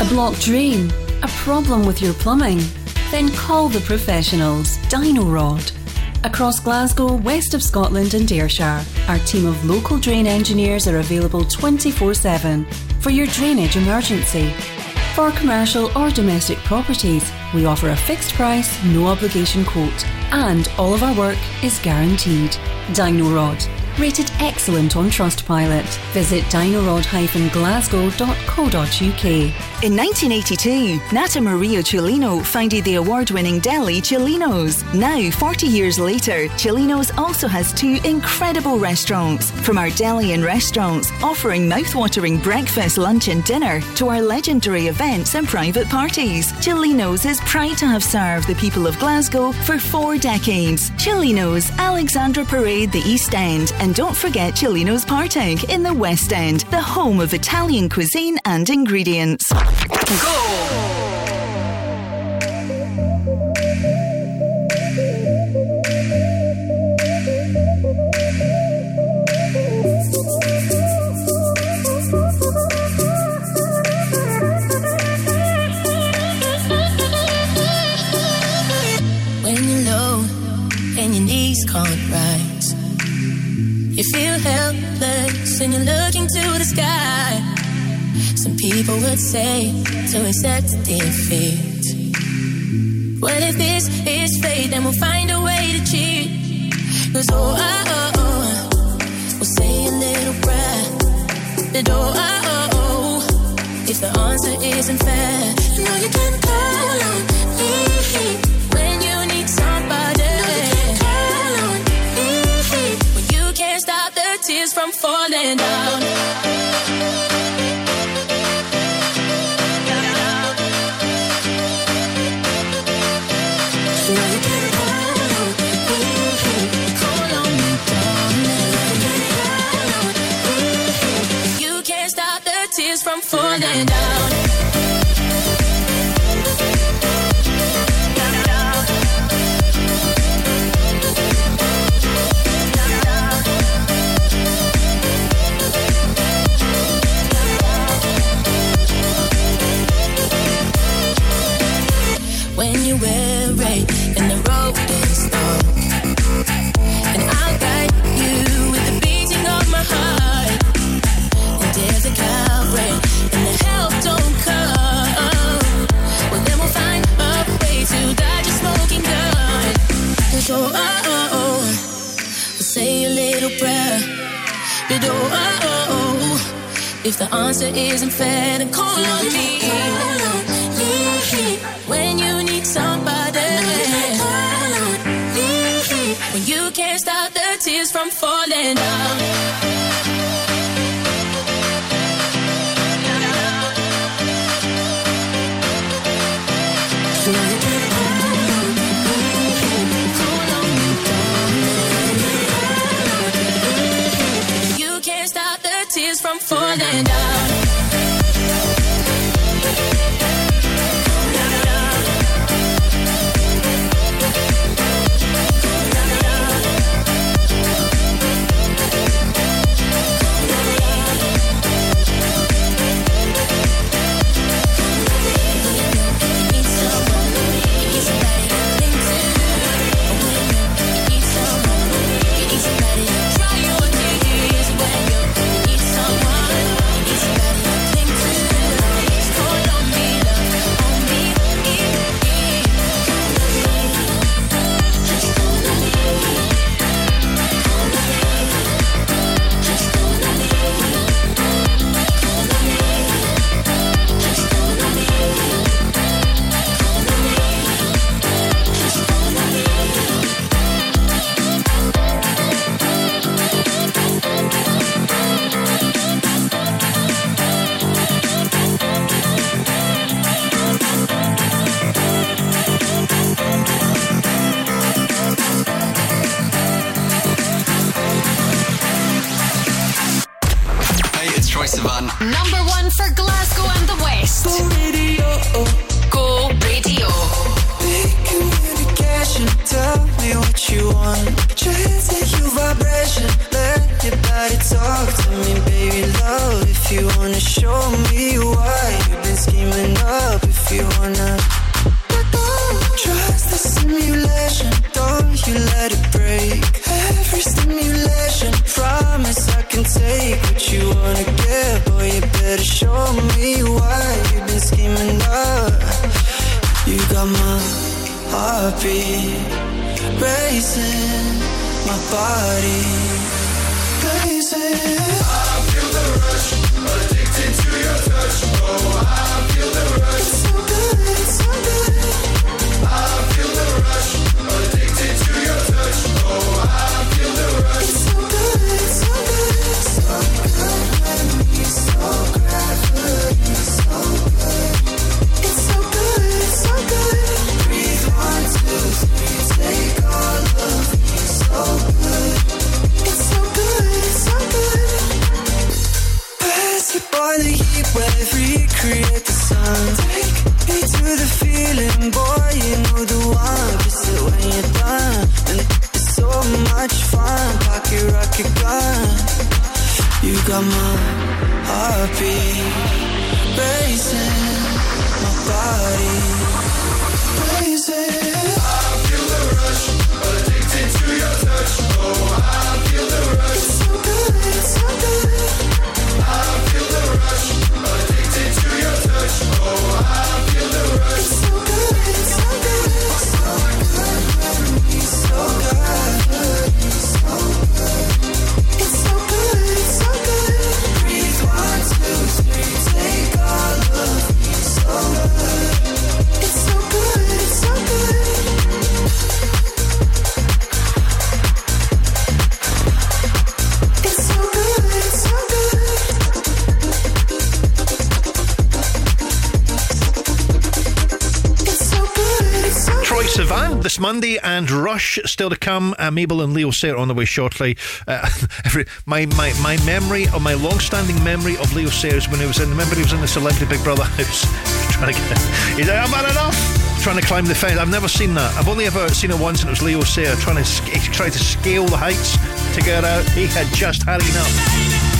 A blocked drain? A problem with your plumbing? Then call the professionals. Dyno-Rod. Across Glasgow, west of Scotland and Ayrshire, our team of local drain engineers are available 24 7 for your drainage emergency. For commercial or domestic properties, we offer a fixed price, no obligation quote, and all of our work is guaranteed. Dyno-Rod. Rated excellent on Trustpilot. Visit dinorod-glasgow.co.uk. In 1982, Nata Maria Celino founded the award winning deli Celino's. Now, 40 years later, Celino's also has two incredible restaurants. From our deli and restaurants, offering mouth-watering breakfast, lunch, and dinner, to our legendary events and private parties, Celino's is proud to have served the people of Glasgow for four decades. Celino's, Alexandra Parade, the East End, and don't forget Celino's Partick in the West End, the home of Italian cuisine and ingredients. When you're low and your knees can't you feel helpless and you're looking to the sky. Some people would say to accept defeat. Well, if this is fate, then we'll find a way to cheat. Cause oh, oh, oh, oh, we'll say a little prayer. But oh, oh, oh, oh, if the answer isn't fair, you know you can call on me falling down. If the answer isn't fair, then call on me. When you need somebody, when you can't stop the tears from falling down. party got my Lundy and Rush still to come. Uh, Mabel and Leo Sayer on the way shortly. Uh, <laughs> every, my, my, my memory, or my long standing memory of Leo Sayers when he was in, remember he was in the Celebrity Big Brother <laughs> house. trying to get, he's like, I've had enough! Trying to climb the fence. I've never seen that. I've only ever seen it once, and it was Leo Sayer trying to, he to scale the heights to get out. He had just had enough.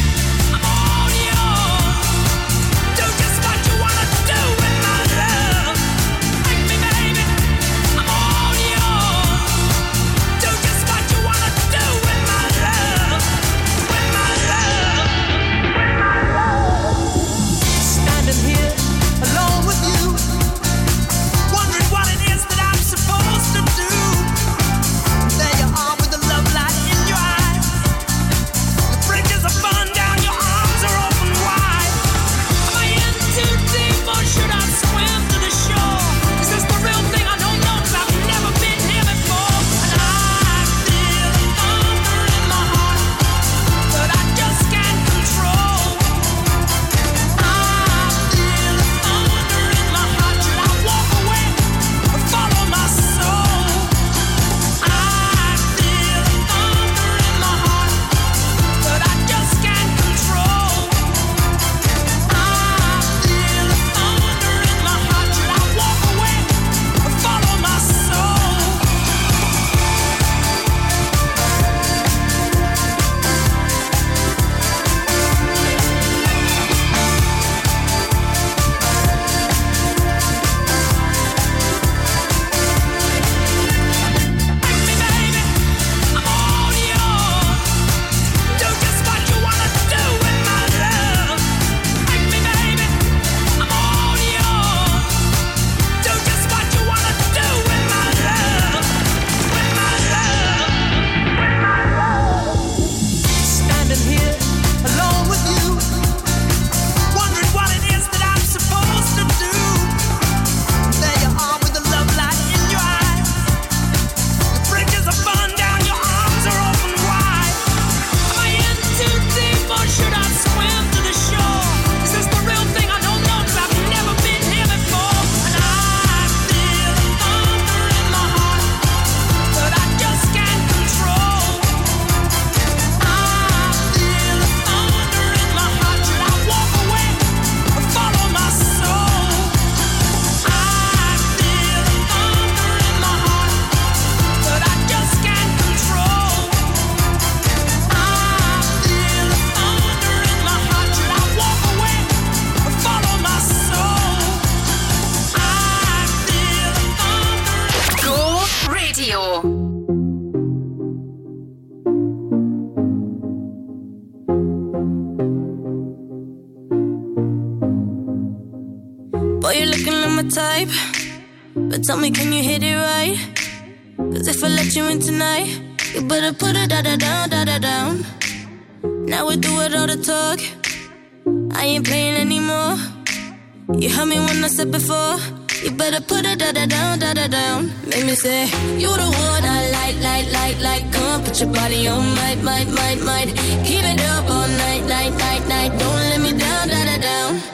Come put your body on my, my, my, my. Keep it up all night, night, night, night. Don't let me down, down, down.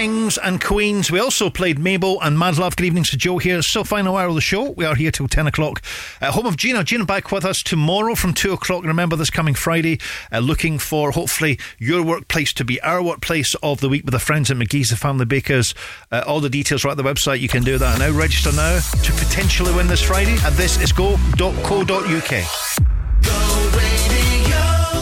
Kings, and Queens. We also played Mabel and Mad Love. Good evening to Joe here. Still final hour of the show. We are here till 10 o'clock. Uh, home of Gina. Gina back with us tomorrow from 2 o'clock. Remember this coming Friday, uh, looking for hopefully your workplace to be our workplace of the week with the friends at McGhee's, the family bakers. Uh, all the details are at the website. You can do that now. Register now to potentially win this Friday. And this is go.co.uk.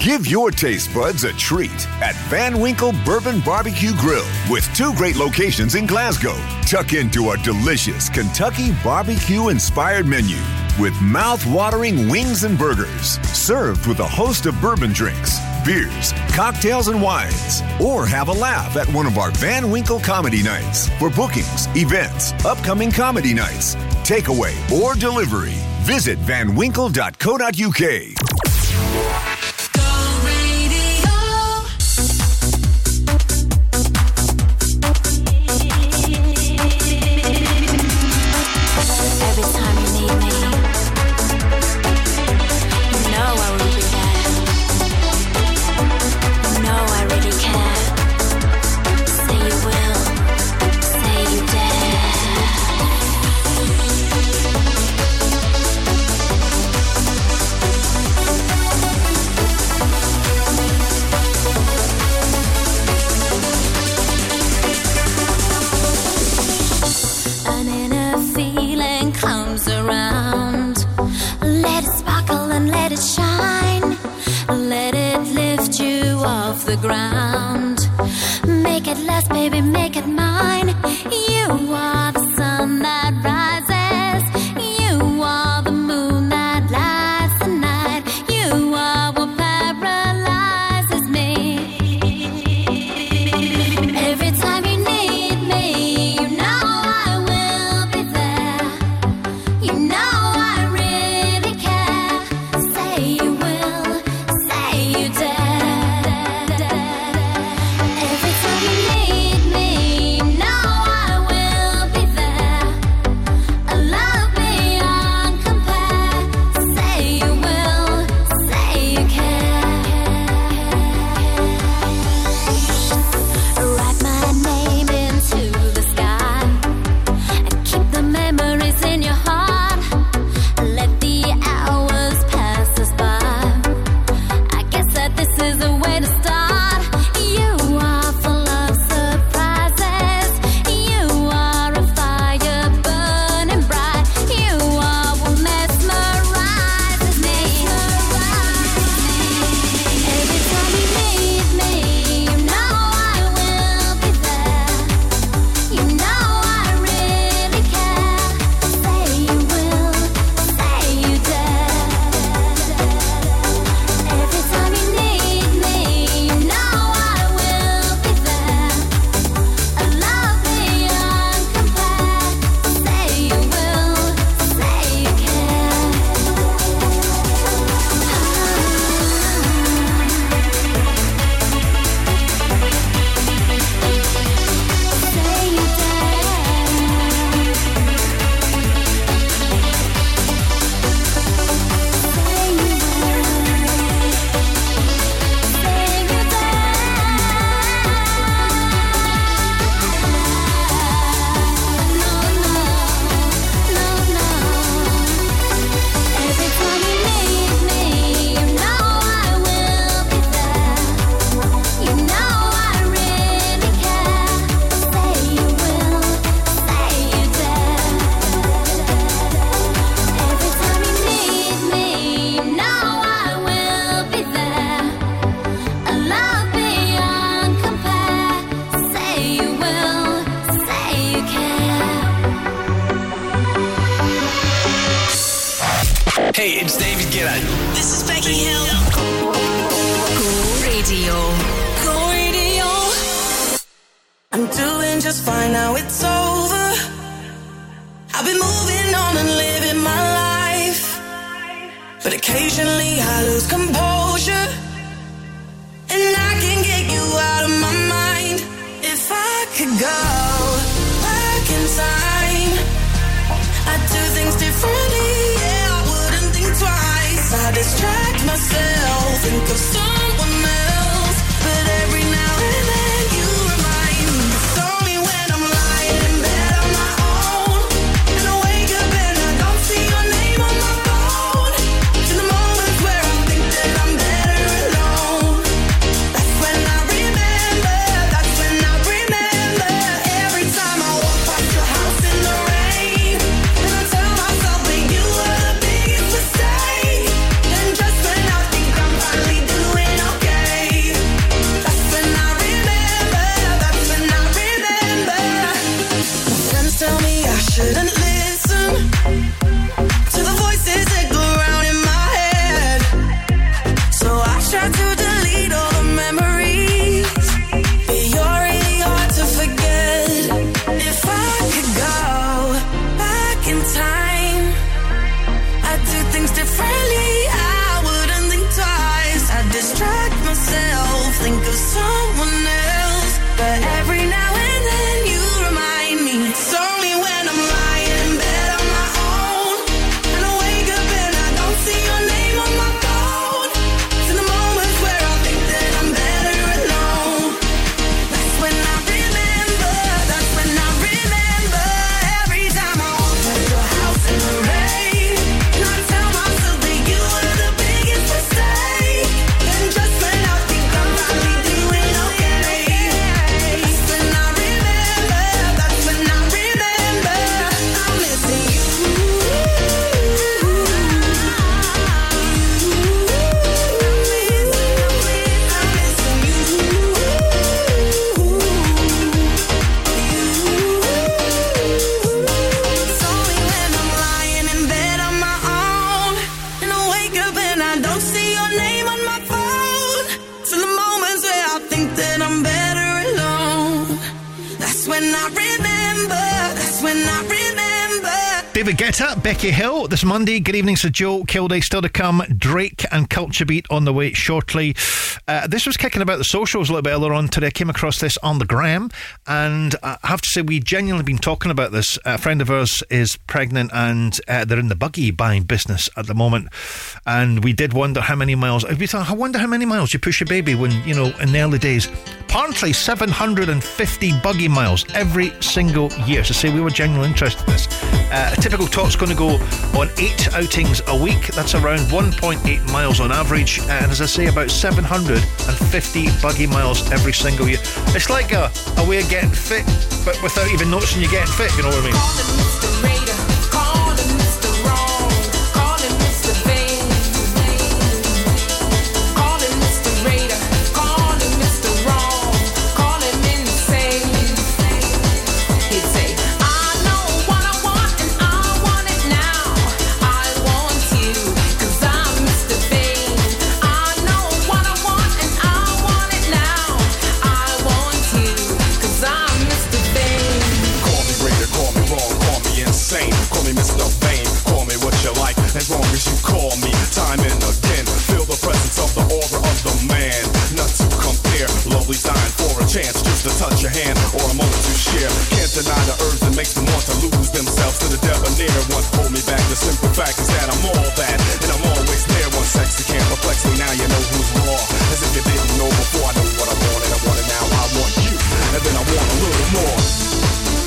Give your taste buds a treat at Van Winkle Bourbon Barbecue Grill with two great locations in Glasgow. Tuck into a delicious Kentucky barbecue inspired menu with mouth-watering wings and burgers, served with a host of bourbon drinks, beers, cocktails, and wines. Or have a laugh at one of our Van Winkle comedy nights. For bookings, events, upcoming comedy nights, takeaway, or delivery, visit vanwinkle.co.uk. Every myself, think of someone else. David Guetta, Becky Hill, this Monday. Good evening, Sir Joe Kilday. Still to come. Drake and Culture Beat on the way shortly. Uh, this was kicking about the socials a little bit earlier on today. I came across this on the gram, and I have to say, we genuinely been talking about this. A friend of ours is pregnant, and uh, they're in the buggy buying business at the moment. And we did wonder how many miles. We thought, I wonder how many miles you push a baby when, you know, in the early days. Apparently, 750 buggy miles every single year. So, say we were genuinely interested in this. Uh, a typical tot's going to go on eight outings a week. That's around 1.8 miles on average. And as I say, about 750 buggy miles every single year. It's like a, a way of getting fit, but without even noticing you're getting fit, you know what I mean? Lovely sign for a chance just to touch your hand or a moment to share. Can't deny the urge that makes them want to lose themselves to the debonair. One hold me back, the simple fact is that I'm all that, and I'm always there. One sexy can't perplex me, now you know who's raw. As if you didn't know before, I know what I want and I want it now. I want you, and then I want a little more.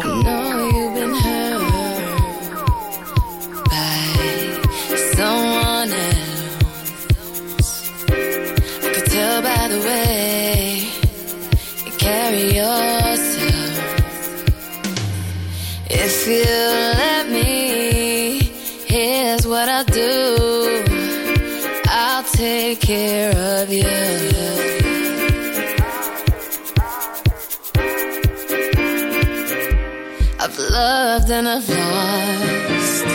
Go. And I've lost.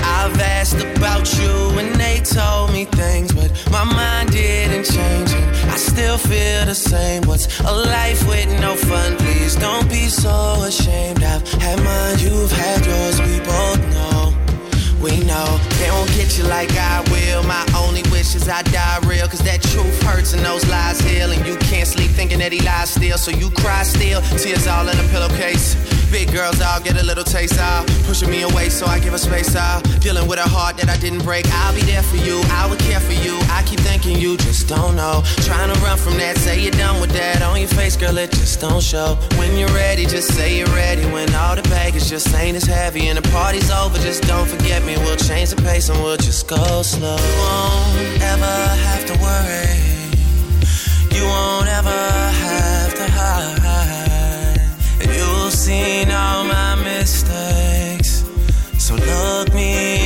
I've asked about you and they told me things, but my mind didn't change. And I still feel the same. What's a life with no fun? Please don't be so ashamed. Only I die real, cause that truth hurts and those lies heal. And you sleep thinking that he lies still, so you cry still. Tears all in a pillowcase. Big girls, I'll get a little taste out. Pushing me away, so I give her space out. Dealing with a heart that I didn't break. I'll be there for you, I would care for you. I keep thinking you just don't know. Trying to run from that, say you're done with that. On your face, girl, it just don't show. When you're ready, just say you're ready. When all the baggage just ain't as heavy and the party's over, just don't forget me. We'll change the pace and we'll just go slow. You won't ever have to worry. You won't ever have to hide. And you've seen all my mistakes. So look me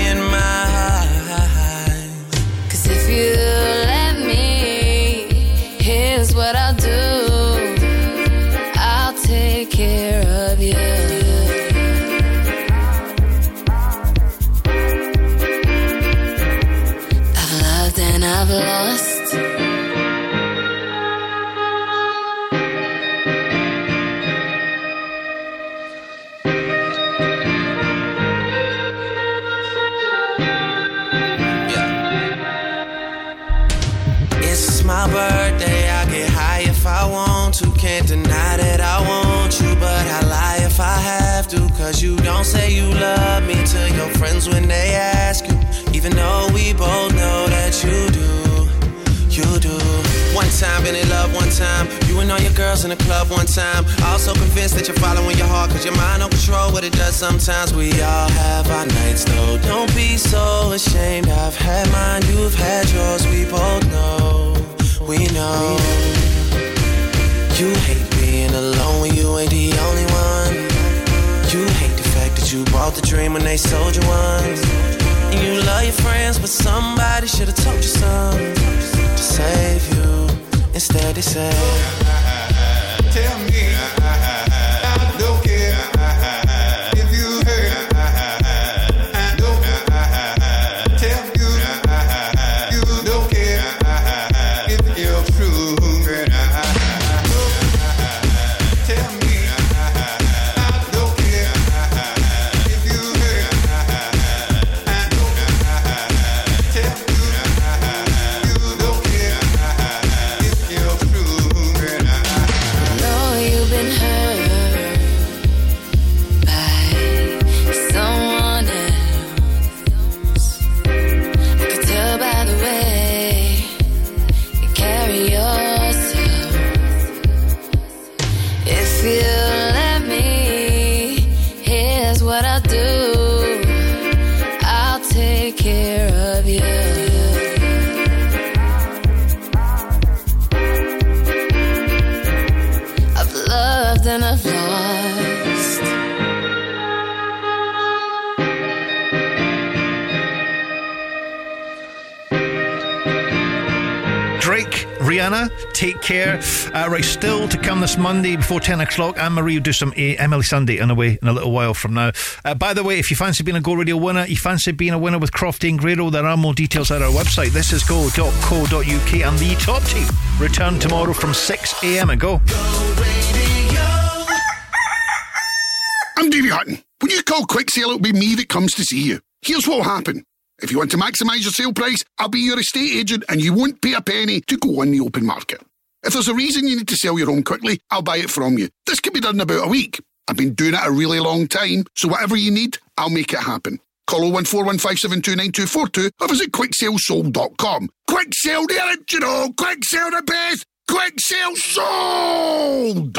Can't deny that I want you, but I lie if I have to. Cause you don't say you love me to your friends when they ask you. Even though we both know that you do, you do. One time, been in love one time. You and all your girls in the club one time. Also convinced that you're following your heart, cause your mind don't control what it does sometimes. We all have our nights though. Don't be so ashamed. I've had mine, you've had yours. We both know, we know. You hate being alone when you ain't the only one. You hate the fact that you bought the dream when they sold you one. And you love your friends, but somebody should have told you something to save you. steady say. Tell me, care. Uh, right, still to come this Monday before 10 o'clock. Anne Marie will do some uh, Emeli Sandé the way in a little while from now. Uh, by the way, if you fancy being a Go Radio winner, you fancy being a winner with Crofty and Grado, there are more details at our website. This is go.co.uk and the top team return tomorrow from 6 a.m. and go. I'm Davey Hutton. When you call Quick Sale, it'll be me that comes to see you. Here's what'll happen. If you want to maximise your sale price, I'll be your estate agent and you won't pay a penny to go on the open market. If there's a reason you need to sell your home quickly, I'll buy it from you. This can be done in about a week. I've been doing it a really long time, so whatever you need, I'll make it happen. Call 01415729242 or visit quicksalesold.com. Quick sale, the original! Quick sale the best! Quick sale sold!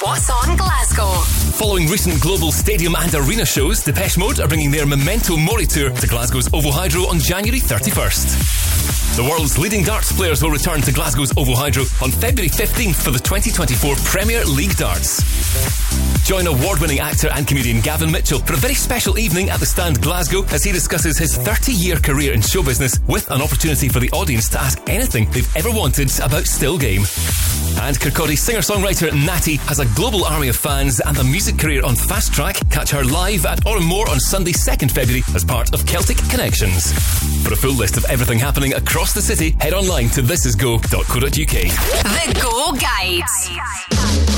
What's On Glasgow. Following recent global stadium and arena shows, Depeche Mode are bringing their Memento Mori tour to Glasgow's Ovo Hydro on January 31st. The world's leading darts players will return to Glasgow's Ovo Hydro on February 15th for the 2024 Premier League Darts. Join award winning actor and comedian Gavin Mitchell for a very special evening at the Stand Glasgow as he discusses his 30 year career in show business with an opportunity for the audience to ask anything they've ever wanted about Still Game. And Kirkcaldy singer songwriter Natty has a global army of fans and a music career on Fast Track. Catch her live at Òran Mór on Sunday, 2nd February as part of Celtic Connections. For a full list of everything happening across the city, head online to thisisgo.co.uk. The Go Guide.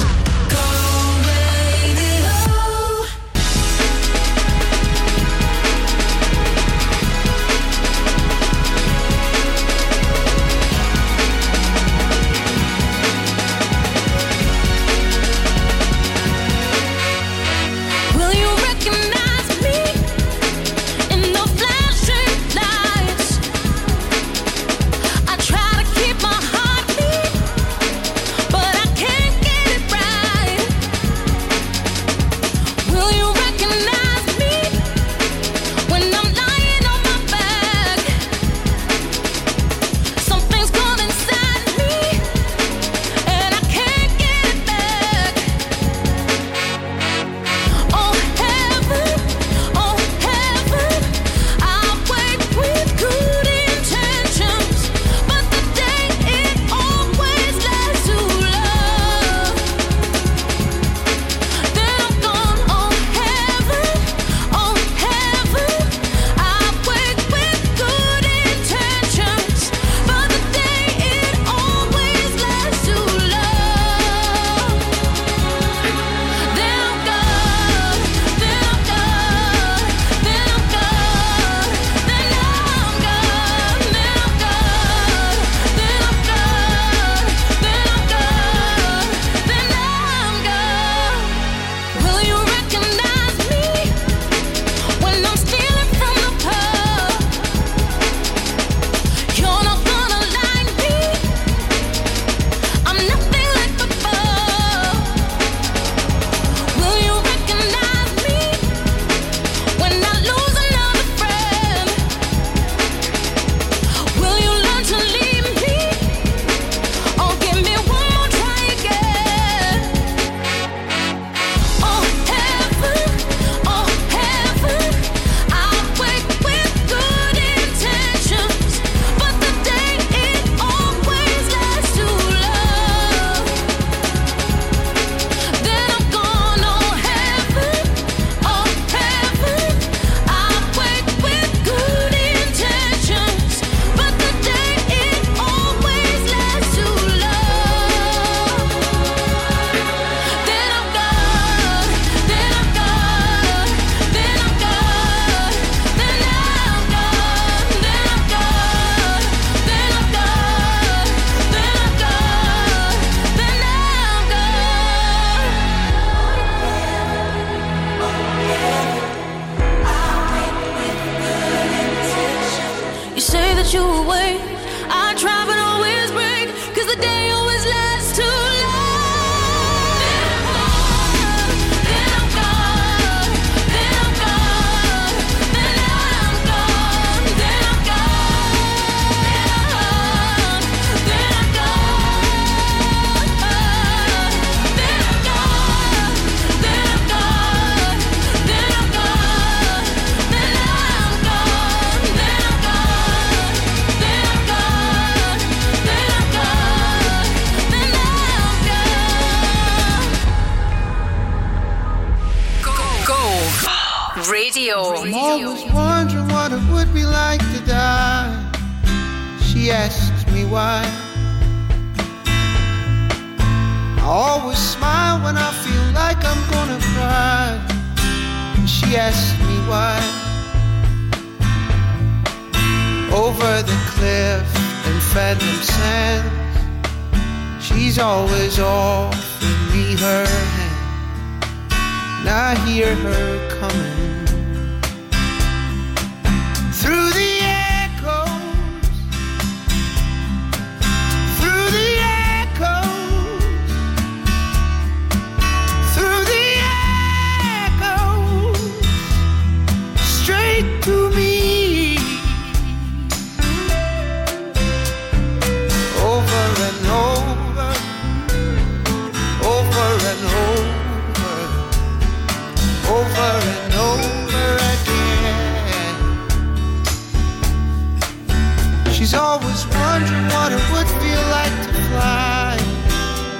She's always wondering what it would feel like to fly.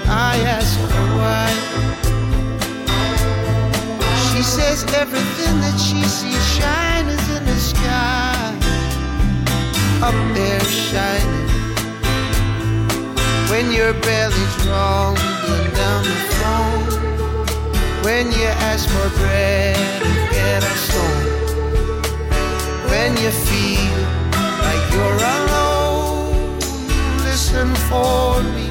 I ask her why. She says everything that she sees shine is in the sky. Up there shining. When your belly's wrong, going down the phone. When you ask for bread and get a stone. When you feel like you're alone for me.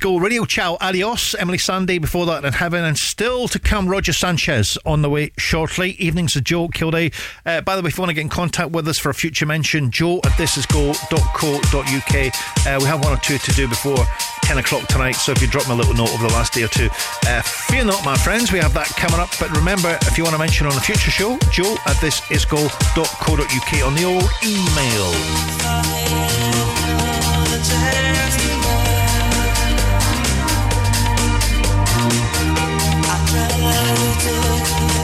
Go Radio. Ciao, adios. Emeli Sandé before that and heaven, and still to come, Roger Sanchez on the way shortly. Evenings a Joe Kilday. Uh, by the way, if you want to get in contact with us for a future mention, joe at thisisgo.co.uk. Uh, we have one or two to do before 10 o'clock tonight, so if you drop me a little note over the last day or two, uh, fear not, my friends, we have that coming up. But remember, if you want to mention on a future show, joe at thisisgo.co.uk on the old email. understood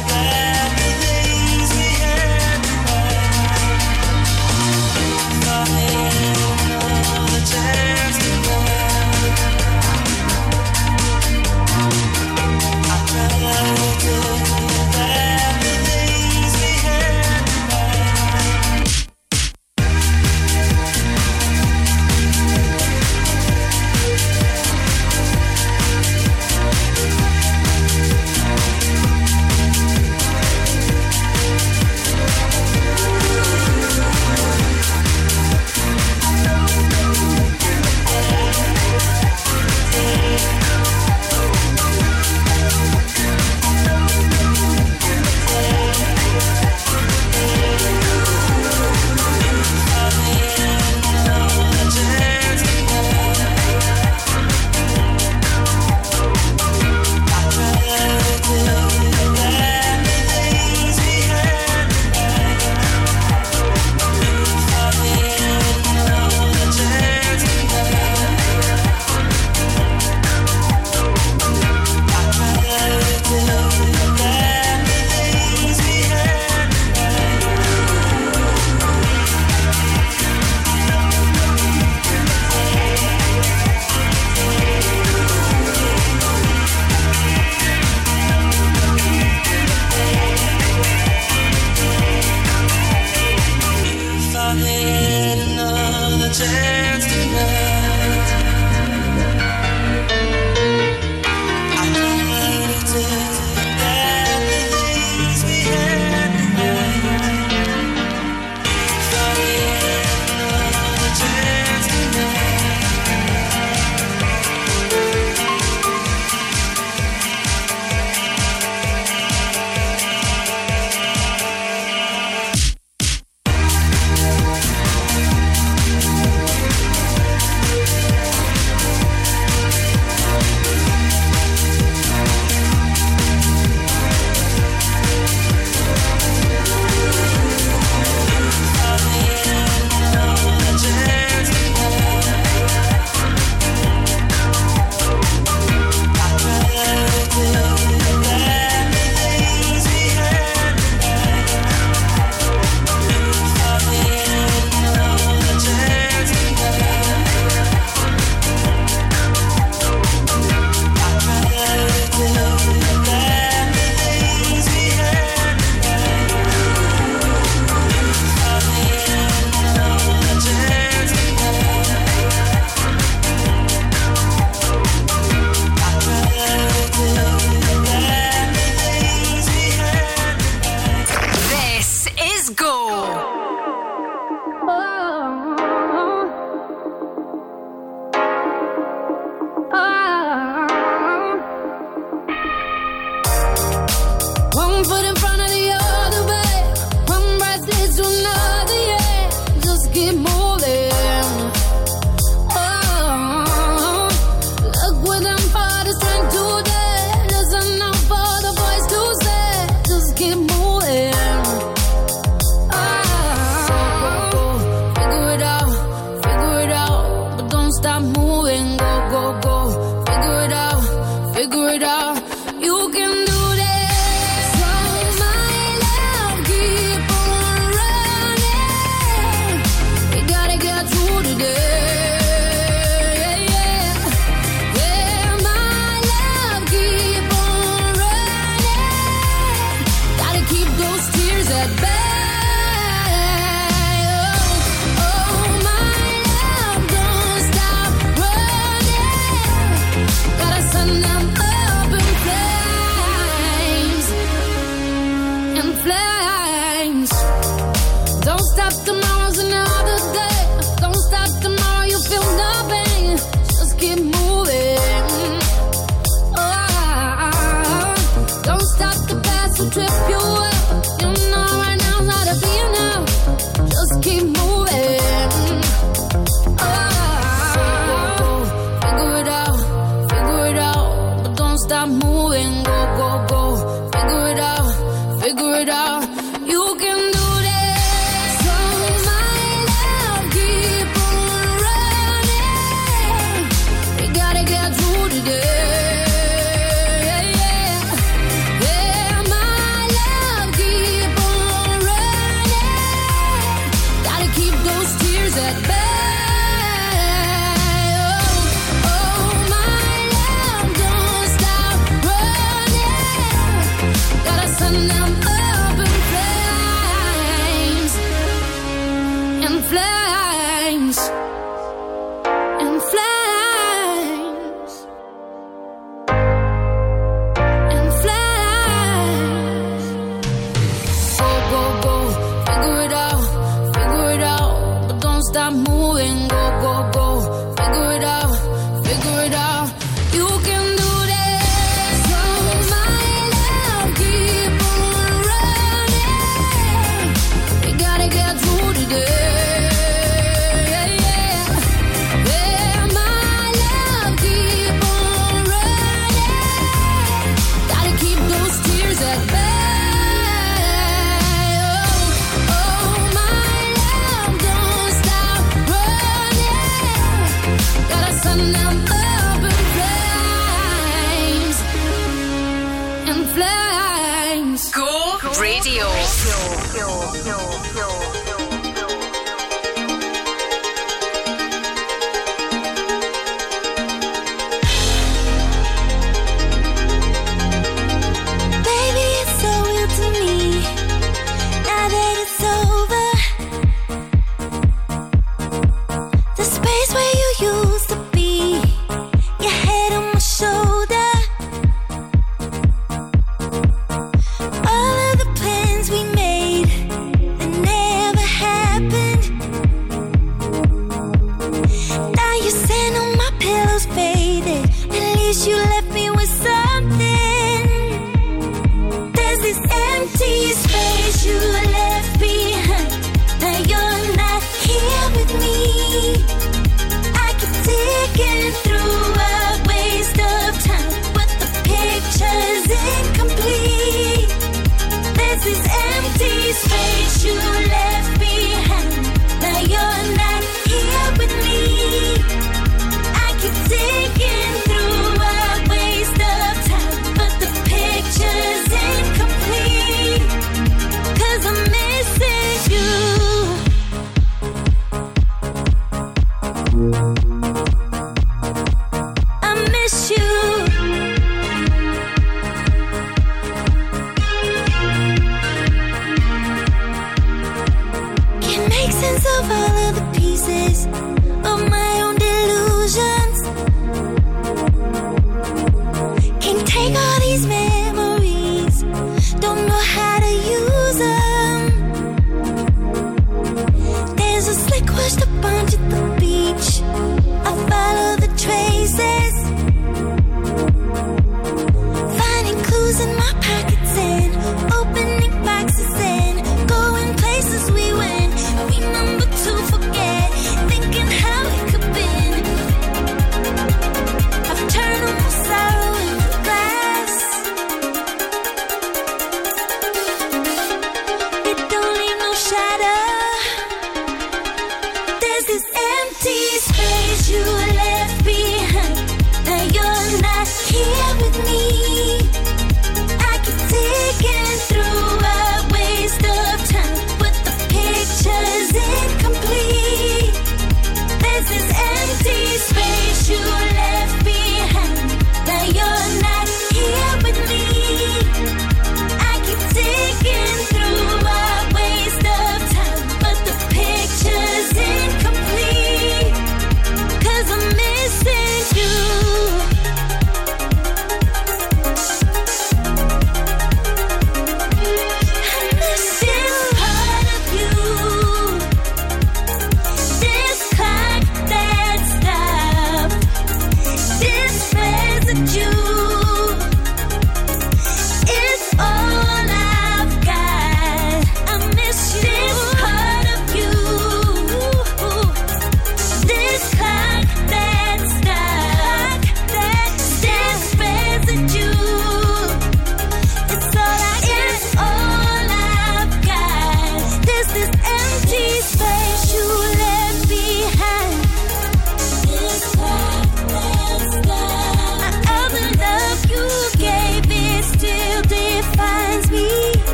stop moving. Go,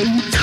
Bye.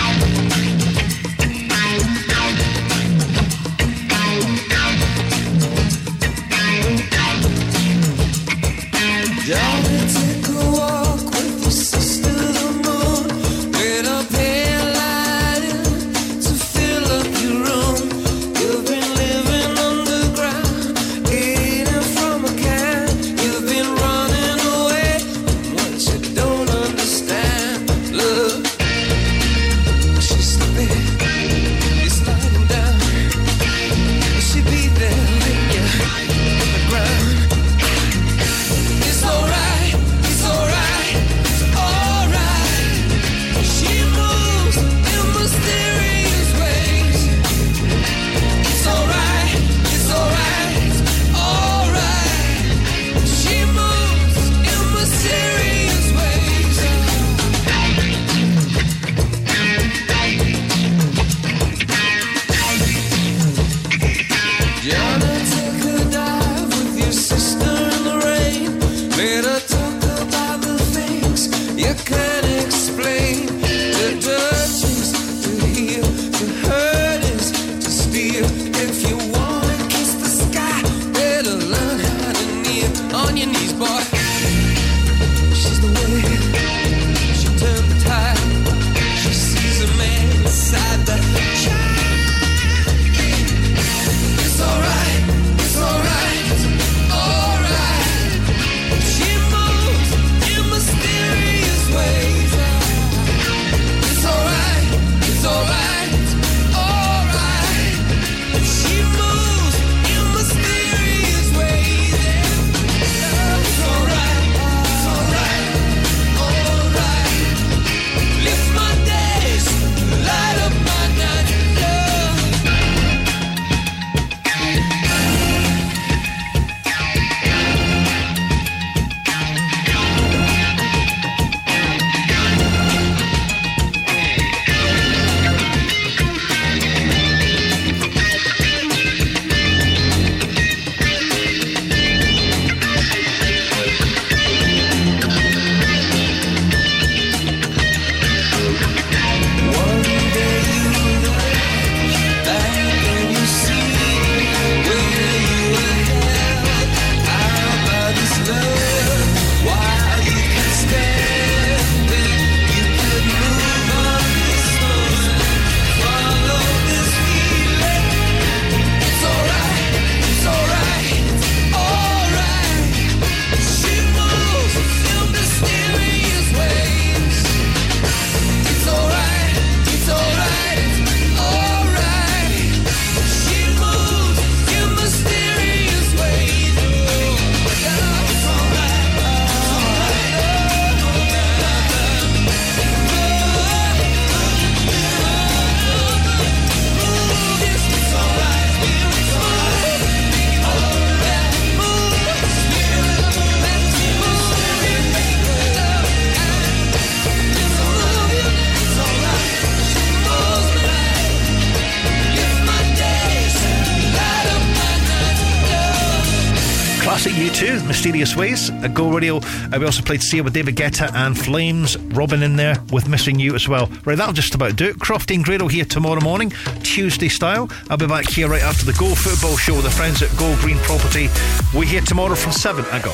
U2, Ways, at Go Radio. Uh, we also played Sia with David Guetta and Flames, Robin in there with Missing You as well. Right, that'll just about do it. Crofty and Grado here tomorrow morning, Tuesday style. I'll be back here right after the Go Football Show with the friends at Go Green Property. We're here tomorrow from 7. I go.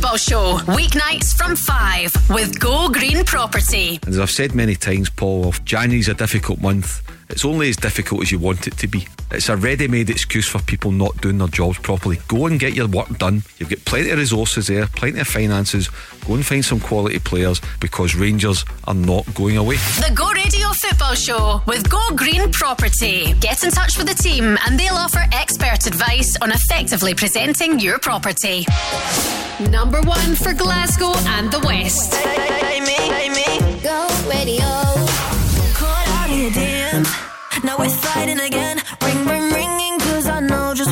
The Go Radio Football Show, weeknights from 5 with Go Green Property. And as I've said many times, Paul, January's a difficult month, it's only as difficult as you want it to be. It's a ready made excuse for people not doing their jobs properly. Go and get your work done. You've got plenty of resources there, plenty of finances. Go and find some quality players because Rangers are not going away. The Go Radio Football Show with Go Green Property. Get in touch with the team and they'll offer expert advice on effectively presenting your property. Number one for Glasgow and the West. Go radio. Caught out in a dance. Now we're fighting again.